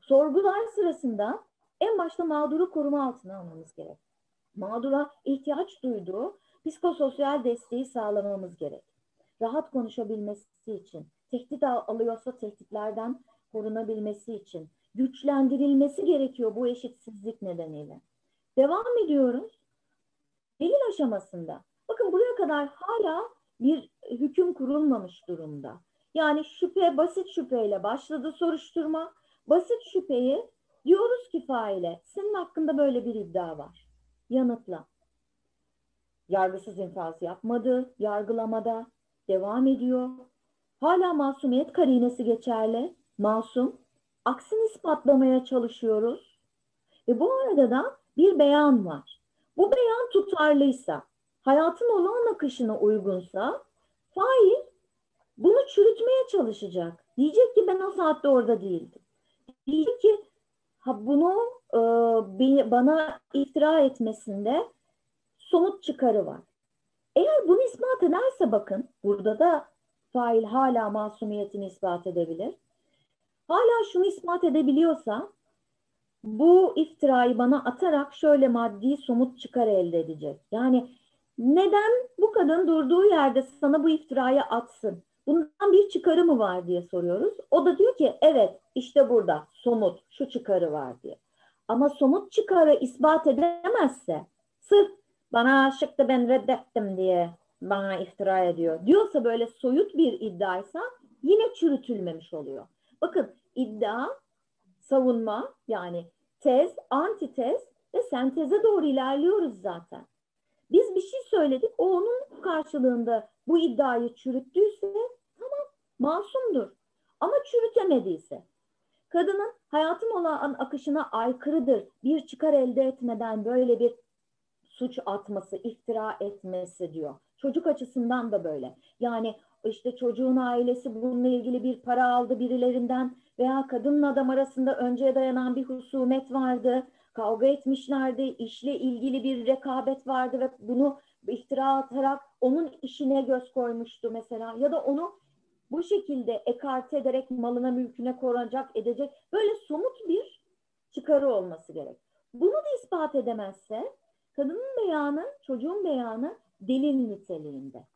Sorgular sırasında en başta mağduru koruma altına almamız gerek. Mağdura ihtiyaç duyduğu psikososyal desteği sağlamamız gerek. Rahat konuşabilmesi için, tehdit alıyorsa tehditlerden korunabilmesi için, güçlendirilmesi gerekiyor bu eşitsizlik nedeniyle. Devam ediyoruz. Delil aşamasında. Bakın buraya kadar hala bir hüküm kurulmamış durumda. Yani şüphe basit şüpheyle başladı soruşturma. Basit şüpheyi diyoruz ki faile senin hakkında böyle bir iddia var. Yanıtla. Yargısız infaz yapmadı, yargılamada devam ediyor. Hala masumiyet karinesi geçerli, masum. Aksini ispatlamaya çalışıyoruz. Ve bu arada da bir beyan var. Bu beyan tutarlıysa, hayatın olağan akışına uygunsa fail bunu çürütmeye çalışacak. Diyecek ki ben o saatte orada değildim. Diyecek ki ha bunu e, bana iftira etmesinde somut çıkarı var. Eğer bunu ispat ederse bakın burada da fail hala masumiyetini ispat edebilir. Hala şunu ispat edebiliyorsa bu iftirayı bana atarak şöyle maddi somut çıkar elde edecek. Yani neden bu kadın durduğu yerde sana bu iftirayı atsın? Bundan bir çıkarı mı var diye soruyoruz. O da diyor ki evet işte burada somut şu çıkarı var diye. Ama somut çıkarı ispat edemezse sırf bana aşıktı ben reddettim diye bana iftira ediyor. Diyorsa böyle soyut bir iddiaysa yine çürütülmemiş oluyor. Bakın iddia, savunma yani tez, antitez ve senteze doğru ilerliyoruz zaten. Biz bir şey söyledik, o onun karşılığında bu iddiayı çürüttüyse tamam masumdur. Ama çürütemediyse, kadının hayatım olan akışına aykırıdır, bir çıkar elde etmeden böyle bir suç atması, iftira etmesi diyor. Çocuk açısından da böyle. Yani işte çocuğun ailesi bununla ilgili bir para aldı birilerinden veya kadınla adam arasında önceye dayanan bir husumet vardı. Kavga etmişlerdi, işle ilgili bir rekabet vardı ve bunu iftira atarak onun işine göz koymuştu mesela. Ya da onu bu şekilde ekarte ederek malına mülküne korunacak edecek böyle somut bir çıkarı olması gerek. Bunu da ispat edemezse kadının beyanı, çocuğun beyanı delil niteliğinde.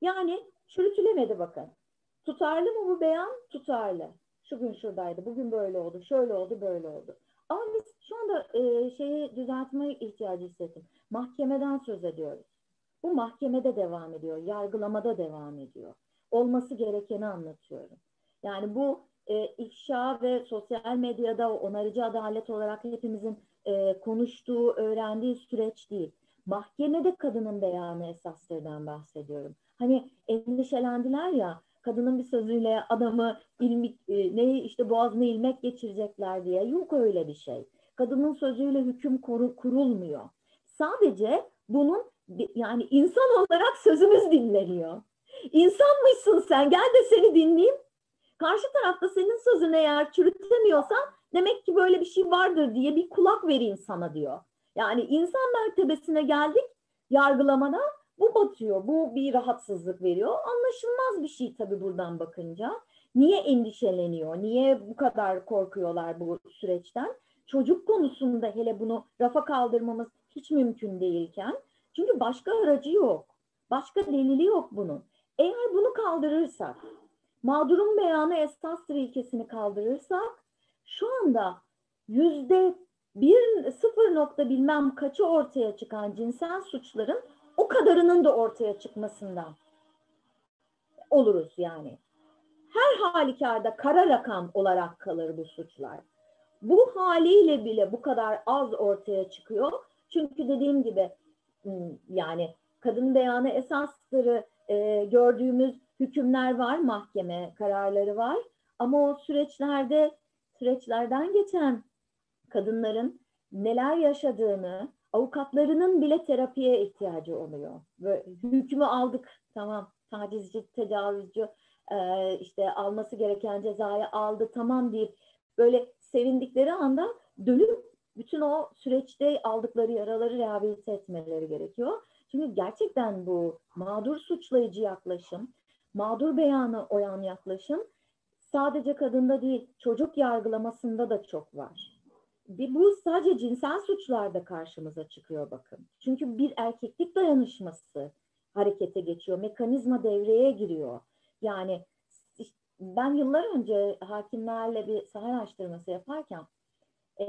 Yani çürütülemedi bakın. Tutarlı mı bu beyan? Tutarlı. Şu gün şuradaydı, bugün böyle oldu, şöyle oldu, böyle oldu. Ama biz şu anda e, şeyi düzeltmeye ihtiyacı hissettim. Mahkemeden söz ediyoruz. Bu mahkemede devam ediyor, yargılamada devam ediyor. Olması gerekeni anlatıyorum. Yani bu e, ifşa ve sosyal medyada onarıcı adalet olarak hepimizin e, konuştuğu, öğrendiği süreç değil. Mahkemede kadının beyanı esaslardan bahsediyorum. Hani endişelendiler ya kadının bir sözüyle adamı ilmik, e, ne işte boğazına ilmek geçirecekler diye. Yok öyle bir şey. Kadının sözüyle hüküm kur, kurulmuyor. Sadece bunun yani insan olarak sözümüz dinleniyor. İnsanmışsın sen gel de seni dinleyeyim. Karşı tarafta senin sözünü eğer çürütemiyorsan demek ki böyle bir şey vardır diye bir kulak vereyim sana diyor. Yani insan mertebesine geldik yargılamada bu batıyor, bu bir rahatsızlık veriyor. Anlaşılmaz bir şey tabii buradan bakınca. Niye endişeleniyor, niye bu kadar korkuyorlar bu süreçten? Çocuk konusunda hele bunu rafa kaldırmamız hiç mümkün değilken. Çünkü başka aracı yok, başka delili yok bunun. Eğer bunu kaldırırsak, mağdurun beyanı esastır ilkesini kaldırırsak, şu anda yüzde bir sıfır nokta bilmem kaçı ortaya çıkan cinsel suçların o kadarının da ortaya çıkmasından oluruz yani. Her halükarda kara rakam olarak kalır bu suçlar. Bu haliyle bile bu kadar az ortaya çıkıyor. Çünkü dediğim gibi hmm, yani kadın beyanı esasları e, gördüğümüz hükümler var, mahkeme kararları var. Ama o süreçlerde süreçlerden geçen kadınların neler yaşadığını, avukatlarının bile terapiye ihtiyacı oluyor. Ve hükmü aldık, tamam tacizci, tecavüzcü e, işte alması gereken cezayı aldı, tamam deyip böyle sevindikleri anda dönüp bütün o süreçte aldıkları yaraları rehabilite etmeleri gerekiyor. Çünkü gerçekten bu mağdur suçlayıcı yaklaşım, mağdur beyanı oyan yaklaşım sadece kadında değil çocuk yargılamasında da çok var. Bu sadece cinsel suçlarda karşımıza çıkıyor bakın. Çünkü bir erkeklik dayanışması harekete geçiyor. Mekanizma devreye giriyor. Yani ben yıllar önce hakimlerle bir saha araştırması yaparken e,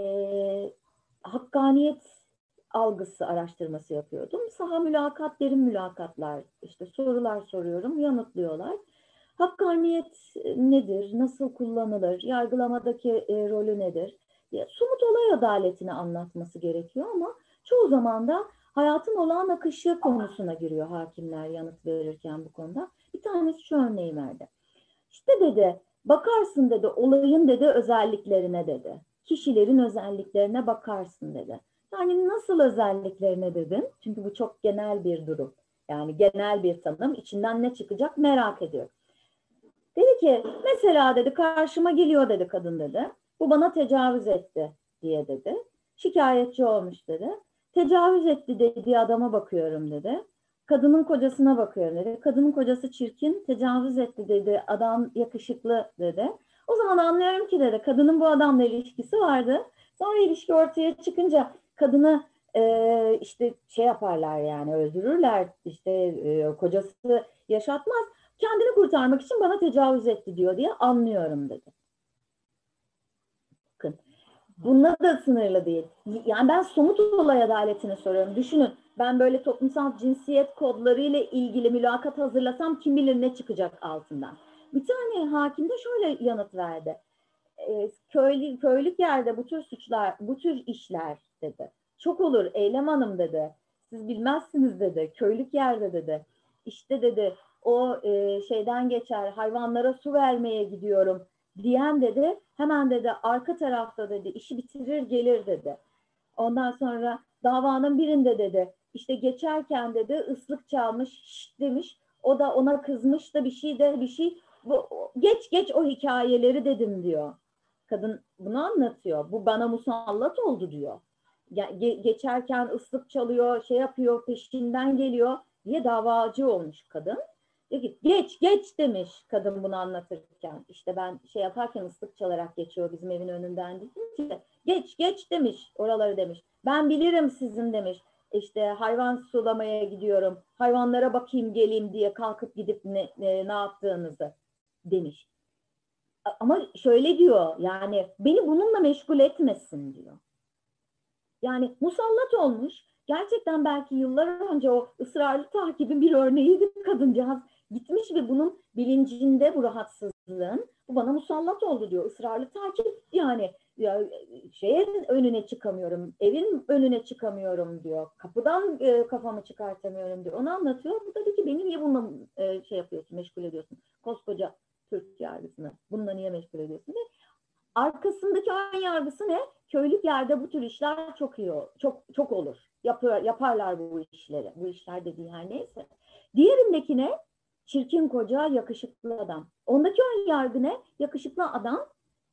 hakkaniyet algısı araştırması yapıyordum. Saha mülakat, derin mülakatlar, işte sorular soruyorum, yanıtlıyorlar. Hakkaniyet nedir, nasıl kullanılır, yargılamadaki e, rolü nedir? Diye somut olay adaletini anlatması gerekiyor ama çoğu zaman da hayatın olağan akışı konusuna giriyor hakimler yanıt verirken bu konuda. Bir tanesi şu örneği verdi. İşte dedi, bakarsın dedi, olayın dedi özelliklerine dedi. Kişilerin özelliklerine bakarsın dedi. Yani nasıl özelliklerine dedim. Çünkü bu çok genel bir durum. Yani genel bir tanım. İçinden ne çıkacak merak ediyorum. Dedi ki mesela dedi karşıma geliyor dedi kadın dedi. Bu bana tecavüz etti diye dedi. Şikayetçi olmuş dedi. Tecavüz etti dediği adama bakıyorum dedi. kadının kocasına bakıyorum dedi. Kadının kocası çirkin, tecavüz etti dedi. Adam yakışıklı dedi. O zaman anlıyorum ki dedi kadının bu adamla ilişkisi vardı. Sonra ilişki ortaya çıkınca kadını e, işte şey yaparlar yani öldürürler. İşte e, kocası yaşatmaz. Kendini kurtarmak için bana tecavüz etti diyor diye anlıyorum dedi. Bununla da sınırlı değil. Yani ben somut olay adaletini soruyorum. Düşünün ben böyle toplumsal cinsiyet kodları ile ilgili mülakat hazırlasam kim bilir ne çıkacak altından. Bir tane hakim de şöyle yanıt verdi. E, köylü, köylük yerde bu tür suçlar, bu tür işler dedi. Çok olur Eylem Hanım dedi. Siz bilmezsiniz dedi. Köylük yerde dedi. İşte dedi o e, şeyden geçer hayvanlara su vermeye gidiyorum diyen dedi hemen dedi arka tarafta dedi işi bitirir gelir dedi. Ondan sonra davanın birinde dedi işte geçerken dedi ıslık çalmış şşt demiş o da ona kızmış da bir şey de bir şey bu, geç geç o hikayeleri dedim diyor. Kadın bunu anlatıyor. Bu bana musallat oldu diyor. Ge- geçerken ıslık çalıyor, şey yapıyor, peşinden geliyor diye davacı olmuş kadın. Geç geç demiş kadın bunu anlatırken. İşte ben şey yaparken ıslık çalarak geçiyor bizim evin önünden dedim geç geç demiş oraları demiş. Ben bilirim sizin demiş. İşte hayvan sulamaya gidiyorum. Hayvanlara bakayım geleyim diye kalkıp gidip ne, ne, ne yaptığınızı demiş. Ama şöyle diyor yani beni bununla meşgul etmesin diyor. Yani musallat olmuş. Gerçekten belki yıllar önce o ısrarlı takibin bir örneğiydi kadıncağız. Gitmiş ve bunun bilincinde bu rahatsızlığın bu bana musallat oldu diyor. Israrlı takip yani ya, şeye önüne çıkamıyorum, evin önüne çıkamıyorum diyor. Kapıdan e, kafamı çıkartamıyorum diyor. Onu anlatıyor. Bu da diyor ki beni niye bununla e, şey yapıyorsun, meşgul ediyorsun? Koskoca Türk yargısını. Bununla niye meşgul ediyorsun? Ve arkasındaki ön yargısı ne? Köylük yerde bu tür işler çok iyi, çok çok olur. Yapıyor, yaparlar bu işleri. Bu işler dediği her neyse. Diğerindeki ne? Çirkin koca, yakışıklı adam. Ondaki ön yargı ne? Yakışıklı adam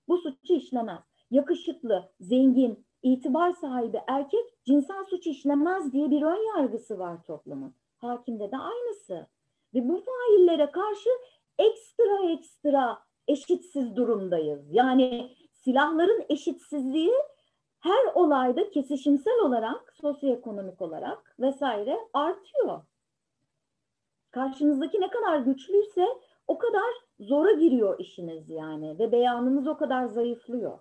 bu suçu işlemez. Yakışıklı, zengin, itibar sahibi erkek cinsel suç işlemez diye bir ön yargısı var toplumun. Hakimde de aynısı. Ve bu faillere karşı ekstra ekstra eşitsiz durumdayız. Yani silahların eşitsizliği her olayda kesişimsel olarak, sosyoekonomik olarak vesaire artıyor. Karşınızdaki ne kadar güçlüyse o kadar zora giriyor işiniz yani ve beyanınız o kadar zayıflıyor.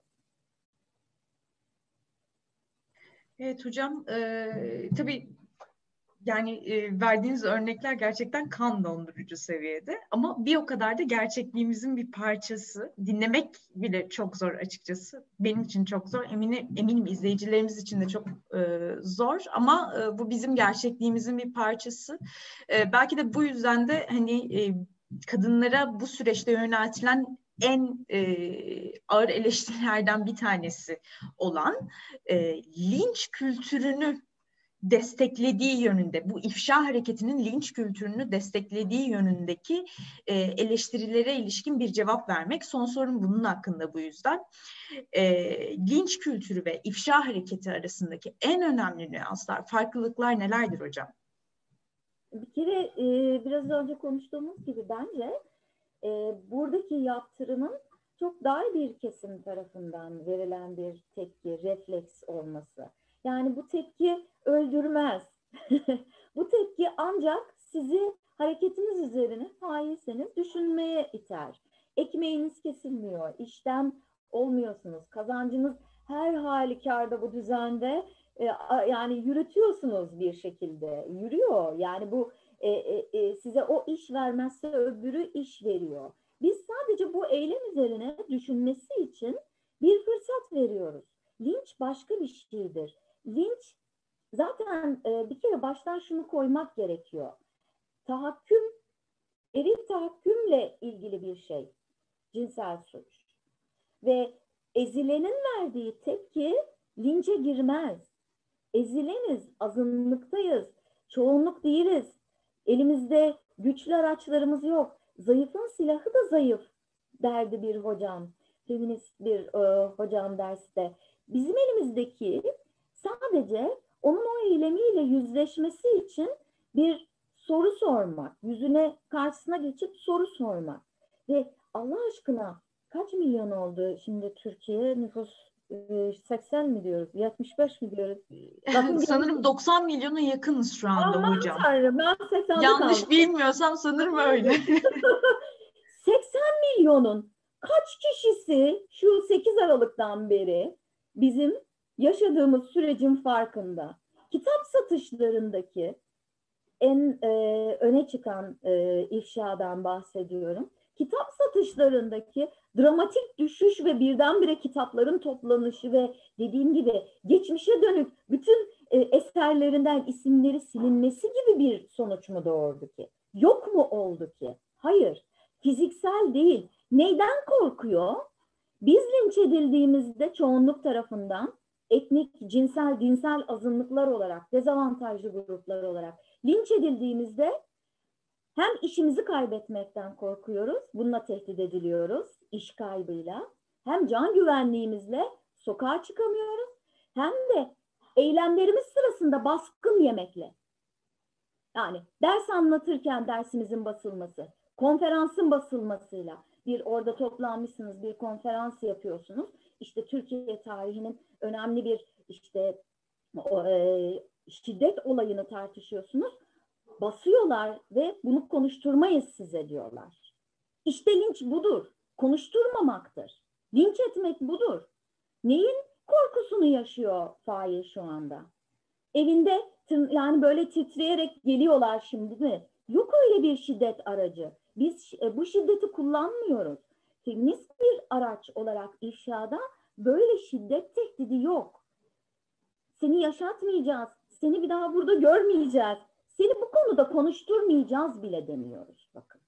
Evet hocam, e, tabii yani e, verdiğiniz örnekler gerçekten kan dondurucu seviyede ama bir o kadar da gerçekliğimizin bir parçası. Dinlemek bile çok zor açıkçası. Benim için çok zor. Eminim, eminim izleyicilerimiz için de çok e, zor ama e, bu bizim gerçekliğimizin bir parçası. E, belki de bu yüzden de hani e, kadınlara bu süreçte yöneltilen en e, ağır eleştirilerden bir tanesi olan e, linç kültürünü desteklediği yönünde, bu ifşa hareketinin linç kültürünü desteklediği yönündeki e, eleştirilere ilişkin bir cevap vermek. Son sorun bunun hakkında bu yüzden. E, linç kültürü ve ifşa hareketi arasındaki en önemli nüanslar, farklılıklar nelerdir hocam? Bir kere e, biraz önce konuştuğumuz gibi bence e, buradaki yaptırımın çok dar bir kesim tarafından verilen bir tepki, refleks olması. Yani bu tepki öldürmez. bu tepki ancak sizi hareketiniz üzerine failseniz düşünmeye iter. Ekmeğiniz kesilmiyor, işten olmuyorsunuz, kazancınız her halükarda bu düzende e, yani yürütüyorsunuz bir şekilde, yürüyor. Yani bu e, e, e, size o iş vermezse öbürü iş veriyor. Biz sadece bu eylem üzerine düşünmesi için bir fırsat veriyoruz. Linç başka bir şeydir. Linç zaten e, bir kere baştan şunu koymak gerekiyor. Tahakküm, eril tahakkümle ilgili bir şey. Cinsel suç. Ve ezilenin verdiği tepki linçe girmez. Ezileniz, azınlıktayız, çoğunluk değiliz. Elimizde güçlü araçlarımız yok. Zayıfın silahı da zayıf derdi bir hocam. Feminist bir e, hocam derste. Bizim elimizdeki sadece onun o eylemiyle yüzleşmesi için bir soru sormak, yüzüne karşısına geçip soru sormak. Ve Allah aşkına kaç milyon oldu şimdi Türkiye nüfus 80 e, mi diyoruz, 75 mi diyoruz? Bakın sanırım 90 milyona yakınız şu anda Aman hocam. Tanrım, ben 80'de Yanlış kaldım. bilmiyorsam sanırım öyle. 80 milyonun kaç kişisi şu 8 Aralık'tan beri bizim yaşadığımız sürecin farkında? Kitap satışlarındaki en e, öne çıkan e, ifşadan bahsediyorum. Kitap satışlarındaki dramatik düşüş ve birdenbire kitapların toplanışı ve dediğim gibi geçmişe dönük bütün e, eserlerinden isimleri silinmesi gibi bir sonuç mu doğurdu ki? Yok mu oldu ki? Hayır. Fiziksel değil. Neyden korkuyor? Biz linç edildiğimizde çoğunluk tarafından etnik, cinsel, dinsel azınlıklar olarak, dezavantajlı gruplar olarak linç edildiğimizde hem işimizi kaybetmekten korkuyoruz, bununla tehdit ediliyoruz, iş kaybıyla. Hem can güvenliğimizle sokağa çıkamıyoruz, hem de eylemlerimiz sırasında baskın yemekle. Yani ders anlatırken dersimizin basılması, konferansın basılmasıyla bir orada toplanmışsınız, bir konferans yapıyorsunuz. İşte Türkiye tarihinin önemli bir işte e, şiddet olayını tartışıyorsunuz basıyorlar ve bunu konuşturmayız size diyorlar. İşte linç budur. Konuşturmamaktır. Linç etmek budur. Neyin korkusunu yaşıyor Fail şu anda? Evinde yani böyle titreyerek geliyorlar şimdi mi? Yok öyle bir şiddet aracı. Biz e, bu şiddeti kullanmıyoruz. Feminist bir araç olarak ifşada böyle şiddet tehdidi yok. Seni yaşatmayacağız. Seni bir daha burada görmeyeceğiz. Seni bu konuda konuşturmayacağız bile demiyoruz bakın.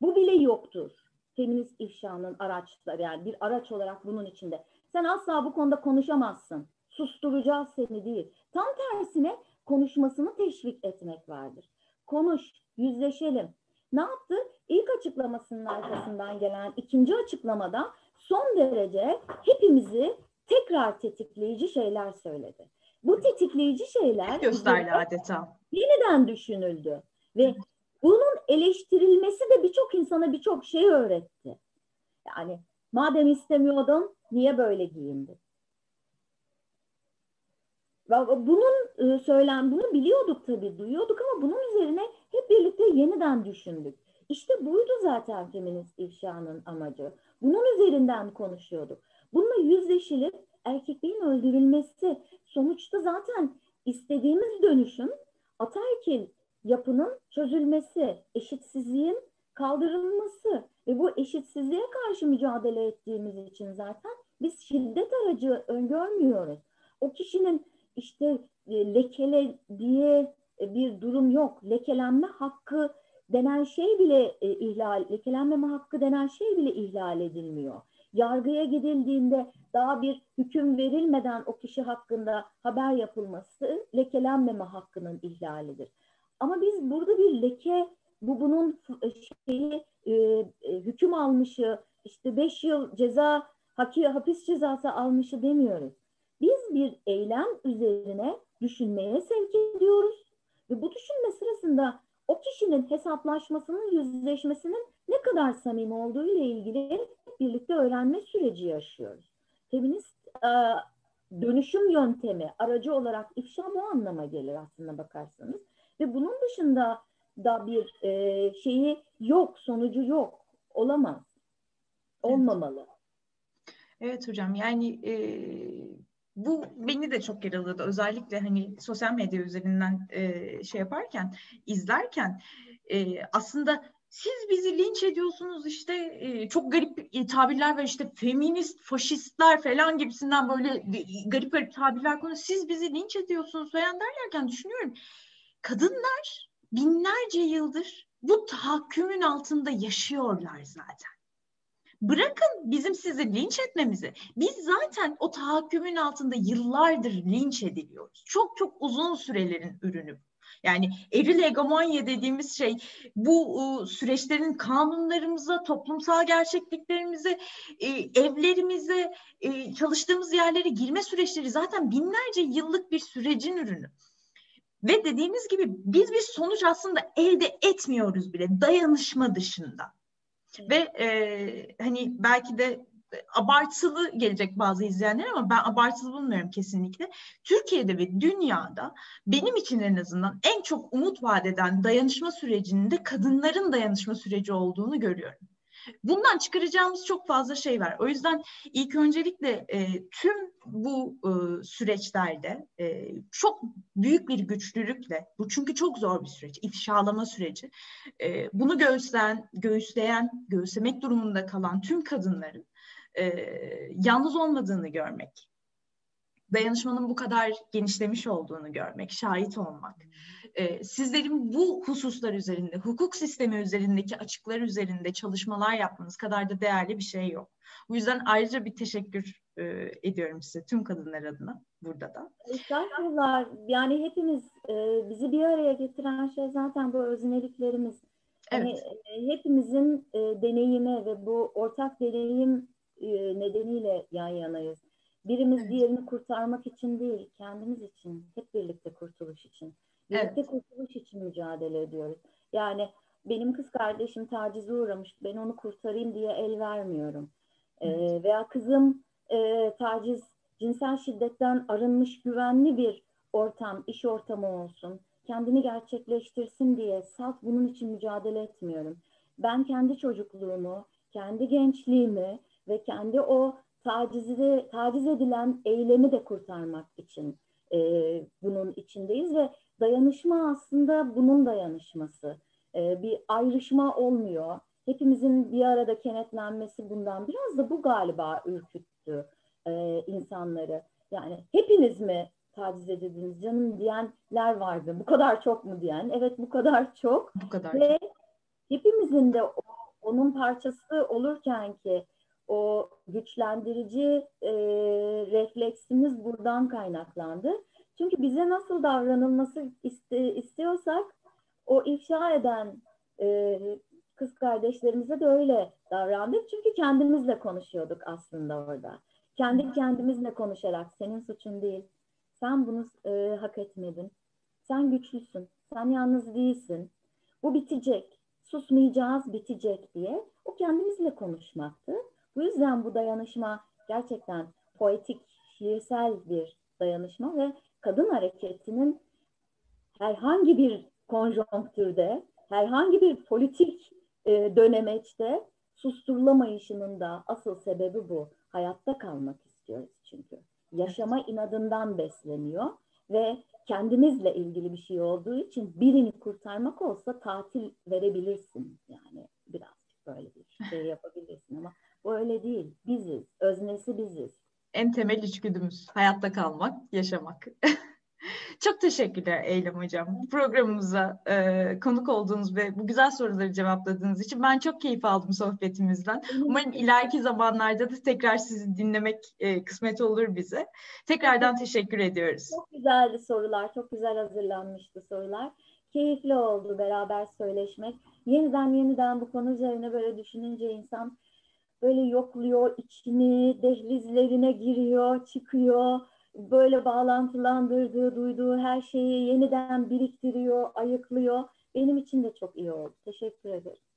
Bu bile yoktur. Feminist ifşanın araçları yani bir araç olarak bunun içinde. Sen asla bu konuda konuşamazsın. Susturacağız seni değil. Tam tersine konuşmasını teşvik etmek vardır. Konuş, yüzleşelim. Ne yaptı? İlk açıklamasının arkasından gelen ikinci açıklamada son derece hepimizi tekrar tetikleyici şeyler söyledi. Bu tetikleyici şeyler gösterdi adeta. Yeniden düşünüldü ve bunun eleştirilmesi de birçok insana birçok şey öğretti. Yani madem istemiyordun niye böyle giyindin? Bunun e, söylen bunu biliyorduk tabii, duyuyorduk ama bunun üzerine hep birlikte yeniden düşündük. İşte buydu zaten feminist ifşanın amacı. Bunun üzerinden konuşuyorduk. Bununla yüzleşilip erkekliğin öldürülmesi sonuçta zaten istediğimiz dönüşüm ataerkil yapının çözülmesi, eşitsizliğin kaldırılması ve bu eşitsizliğe karşı mücadele ettiğimiz için zaten biz şiddet aracı öngörmüyoruz. O kişinin işte e, lekele diye bir durum yok. Lekelenme hakkı denen şey bile e, ihlal, lekelenmeme hakkı denen şey bile ihlal edilmiyor yargıya gidildiğinde daha bir hüküm verilmeden o kişi hakkında haber yapılması lekelenmeme hakkının ihlalidir. Ama biz burada bir leke bu bunun şeyi e, e, hüküm almışı işte beş yıl ceza haki, hapis cezası almışı demiyoruz. Biz bir eylem üzerine düşünmeye sevk ediyoruz ve bu düşünme sırasında o kişinin hesaplaşmasının, yüzleşmesinin ne kadar samimi olduğu ile ilgili birlikte öğrenme süreci yaşıyoruz. Feminist e, dönüşüm yöntemi aracı olarak ifşa bu anlama gelir aslında bakarsanız. Ve bunun dışında da bir e, şeyi yok, sonucu yok, olamaz, olmamalı. Evet hocam yani e, bu beni de çok yaraladı. Özellikle hani sosyal medya üzerinden e, şey yaparken, izlerken e, aslında siz bizi linç ediyorsunuz işte e, çok garip e, tabirler var işte feminist, faşistler falan gibisinden böyle garip garip tabirler konu. Siz bizi linç ediyorsunuz falan derlerken düşünüyorum. Kadınlar binlerce yıldır bu tahakkümün altında yaşıyorlar zaten. Bırakın bizim sizi linç etmemizi. Biz zaten o tahakkümün altında yıllardır linç ediliyoruz. Çok çok uzun sürelerin ürünü. Yani eril hegemonya dediğimiz şey bu süreçlerin kanunlarımıza, toplumsal gerçekliklerimize, e, evlerimize, e, çalıştığımız yerlere girme süreçleri zaten binlerce yıllık bir sürecin ürünü. Ve dediğiniz gibi biz bir sonuç aslında elde etmiyoruz bile dayanışma dışında. Ve e, hani belki de abartılı gelecek bazı izleyenler ama ben abartılı bulmuyorum kesinlikle. Türkiye'de ve dünyada benim için en azından en çok umut vadeden dayanışma sürecinin de kadınların dayanışma süreci olduğunu görüyorum. Bundan çıkaracağımız çok fazla şey var. O yüzden ilk öncelikle e, tüm bu e, süreçlerde e, çok büyük bir güçlülükle, bu çünkü çok zor bir süreç, ifşalama süreci. E, bunu göğüsleyen, göğüsleyen, göğüslemek durumunda kalan tüm kadınların e, yalnız olmadığını görmek, dayanışmanın bu kadar genişlemiş olduğunu görmek, şahit olmak, e, sizlerin bu hususlar üzerinde, hukuk sistemi üzerindeki açıklar üzerinde çalışmalar yapmanız kadar da değerli bir şey yok. Bu yüzden ayrıca bir teşekkür e, ediyorum size tüm kadınlar adına burada da. Estağfurullah. Yani hepimiz e, bizi bir araya getiren şey zaten bu özneliklerimiz. Hani, evet. Hani, e, hepimizin e, deneyimi ve bu ortak deneyim e, nedeniyle yan yanayız. Birimiz evet. diğerini kurtarmak için değil, kendimiz için, hep birlikte kurtuluş için. Birlikte evet. kurtuluş için mücadele ediyoruz. Yani benim kız kardeşim tacize uğramış, ben onu kurtarayım diye el vermiyorum. Ee, evet. Veya kızım e, taciz, cinsel şiddetten arınmış güvenli bir ortam, iş ortamı olsun, kendini gerçekleştirsin diye salt bunun için mücadele etmiyorum. Ben kendi çocukluğumu, kendi gençliğimi ve kendi o tacizi, taciz edilen eylemi de kurtarmak için e, bunun içindeyiz ve dayanışma aslında bunun dayanışması. E, bir ayrışma olmuyor. Hepimizin bir arada kenetlenmesi bundan biraz da bu galiba ürküttü e, insanları. Yani hepiniz mi taciz edildiniz canım diyenler vardı. Bu kadar çok mu diyen? Evet bu kadar çok. Bu kadar. Ve hepimizin de o, onun parçası olurken ki o güçlendirici e, refleksimiz buradan kaynaklandı. Çünkü bize nasıl davranılması iste, istiyorsak o ifşa eden e, kız kardeşlerimize de öyle davrandık. Çünkü kendimizle konuşuyorduk aslında orada. Kendi kendimizle konuşarak senin suçun değil. Sen bunu e, hak etmedin. Sen güçlüsün. Sen yalnız değilsin. Bu bitecek. Susmayacağız bitecek diye o kendimizle konuşmaktı. Bu yüzden bu dayanışma gerçekten poetik, şiirsel bir dayanışma ve kadın hareketinin herhangi bir konjonktürde, herhangi bir politik e, dönemeçte susturulamayışının da asıl sebebi bu. Hayatta kalmak istiyoruz çünkü. Yaşama inadından besleniyor ve kendimizle ilgili bir şey olduğu için birini kurtarmak olsa tatil verebilirsin. Yani birazcık böyle bir şey yapabilirsin ama bu öyle değil. Biziz. Öznesi biziz. En temel içgüdümüz hayatta kalmak, yaşamak. Çok teşekkürler Eylem Hocam. Programımıza e, konuk olduğunuz ve bu güzel soruları cevapladığınız için ben çok keyif aldım sohbetimizden. Umarım ileriki zamanlarda da tekrar sizi dinlemek e, kısmet olur bize. Tekrardan teşekkür ediyoruz. Çok güzeldi sorular, çok güzel hazırlanmıştı sorular. Keyifli oldu beraber söyleşmek. Yeniden yeniden bu konu üzerine böyle düşününce insan böyle yokluyor içini, dehlizlerine giriyor, çıkıyor. Böyle bağlantılandırdığı, duyduğu her şeyi yeniden biriktiriyor, ayıklıyor. Benim için de çok iyi oldu. Teşekkür ederim.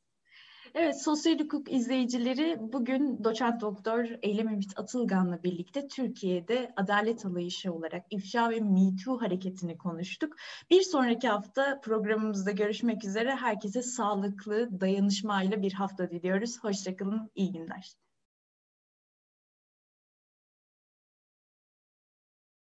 Evet, sosyal hukuk izleyicileri bugün doçent doktor Eylem Ümit Atılgan'la birlikte Türkiye'de adalet alayışı olarak ifşa ve Me Too hareketini konuştuk. Bir sonraki hafta programımızda görüşmek üzere. Herkese sağlıklı, dayanışmayla bir hafta diliyoruz. Hoşçakalın, iyi günler.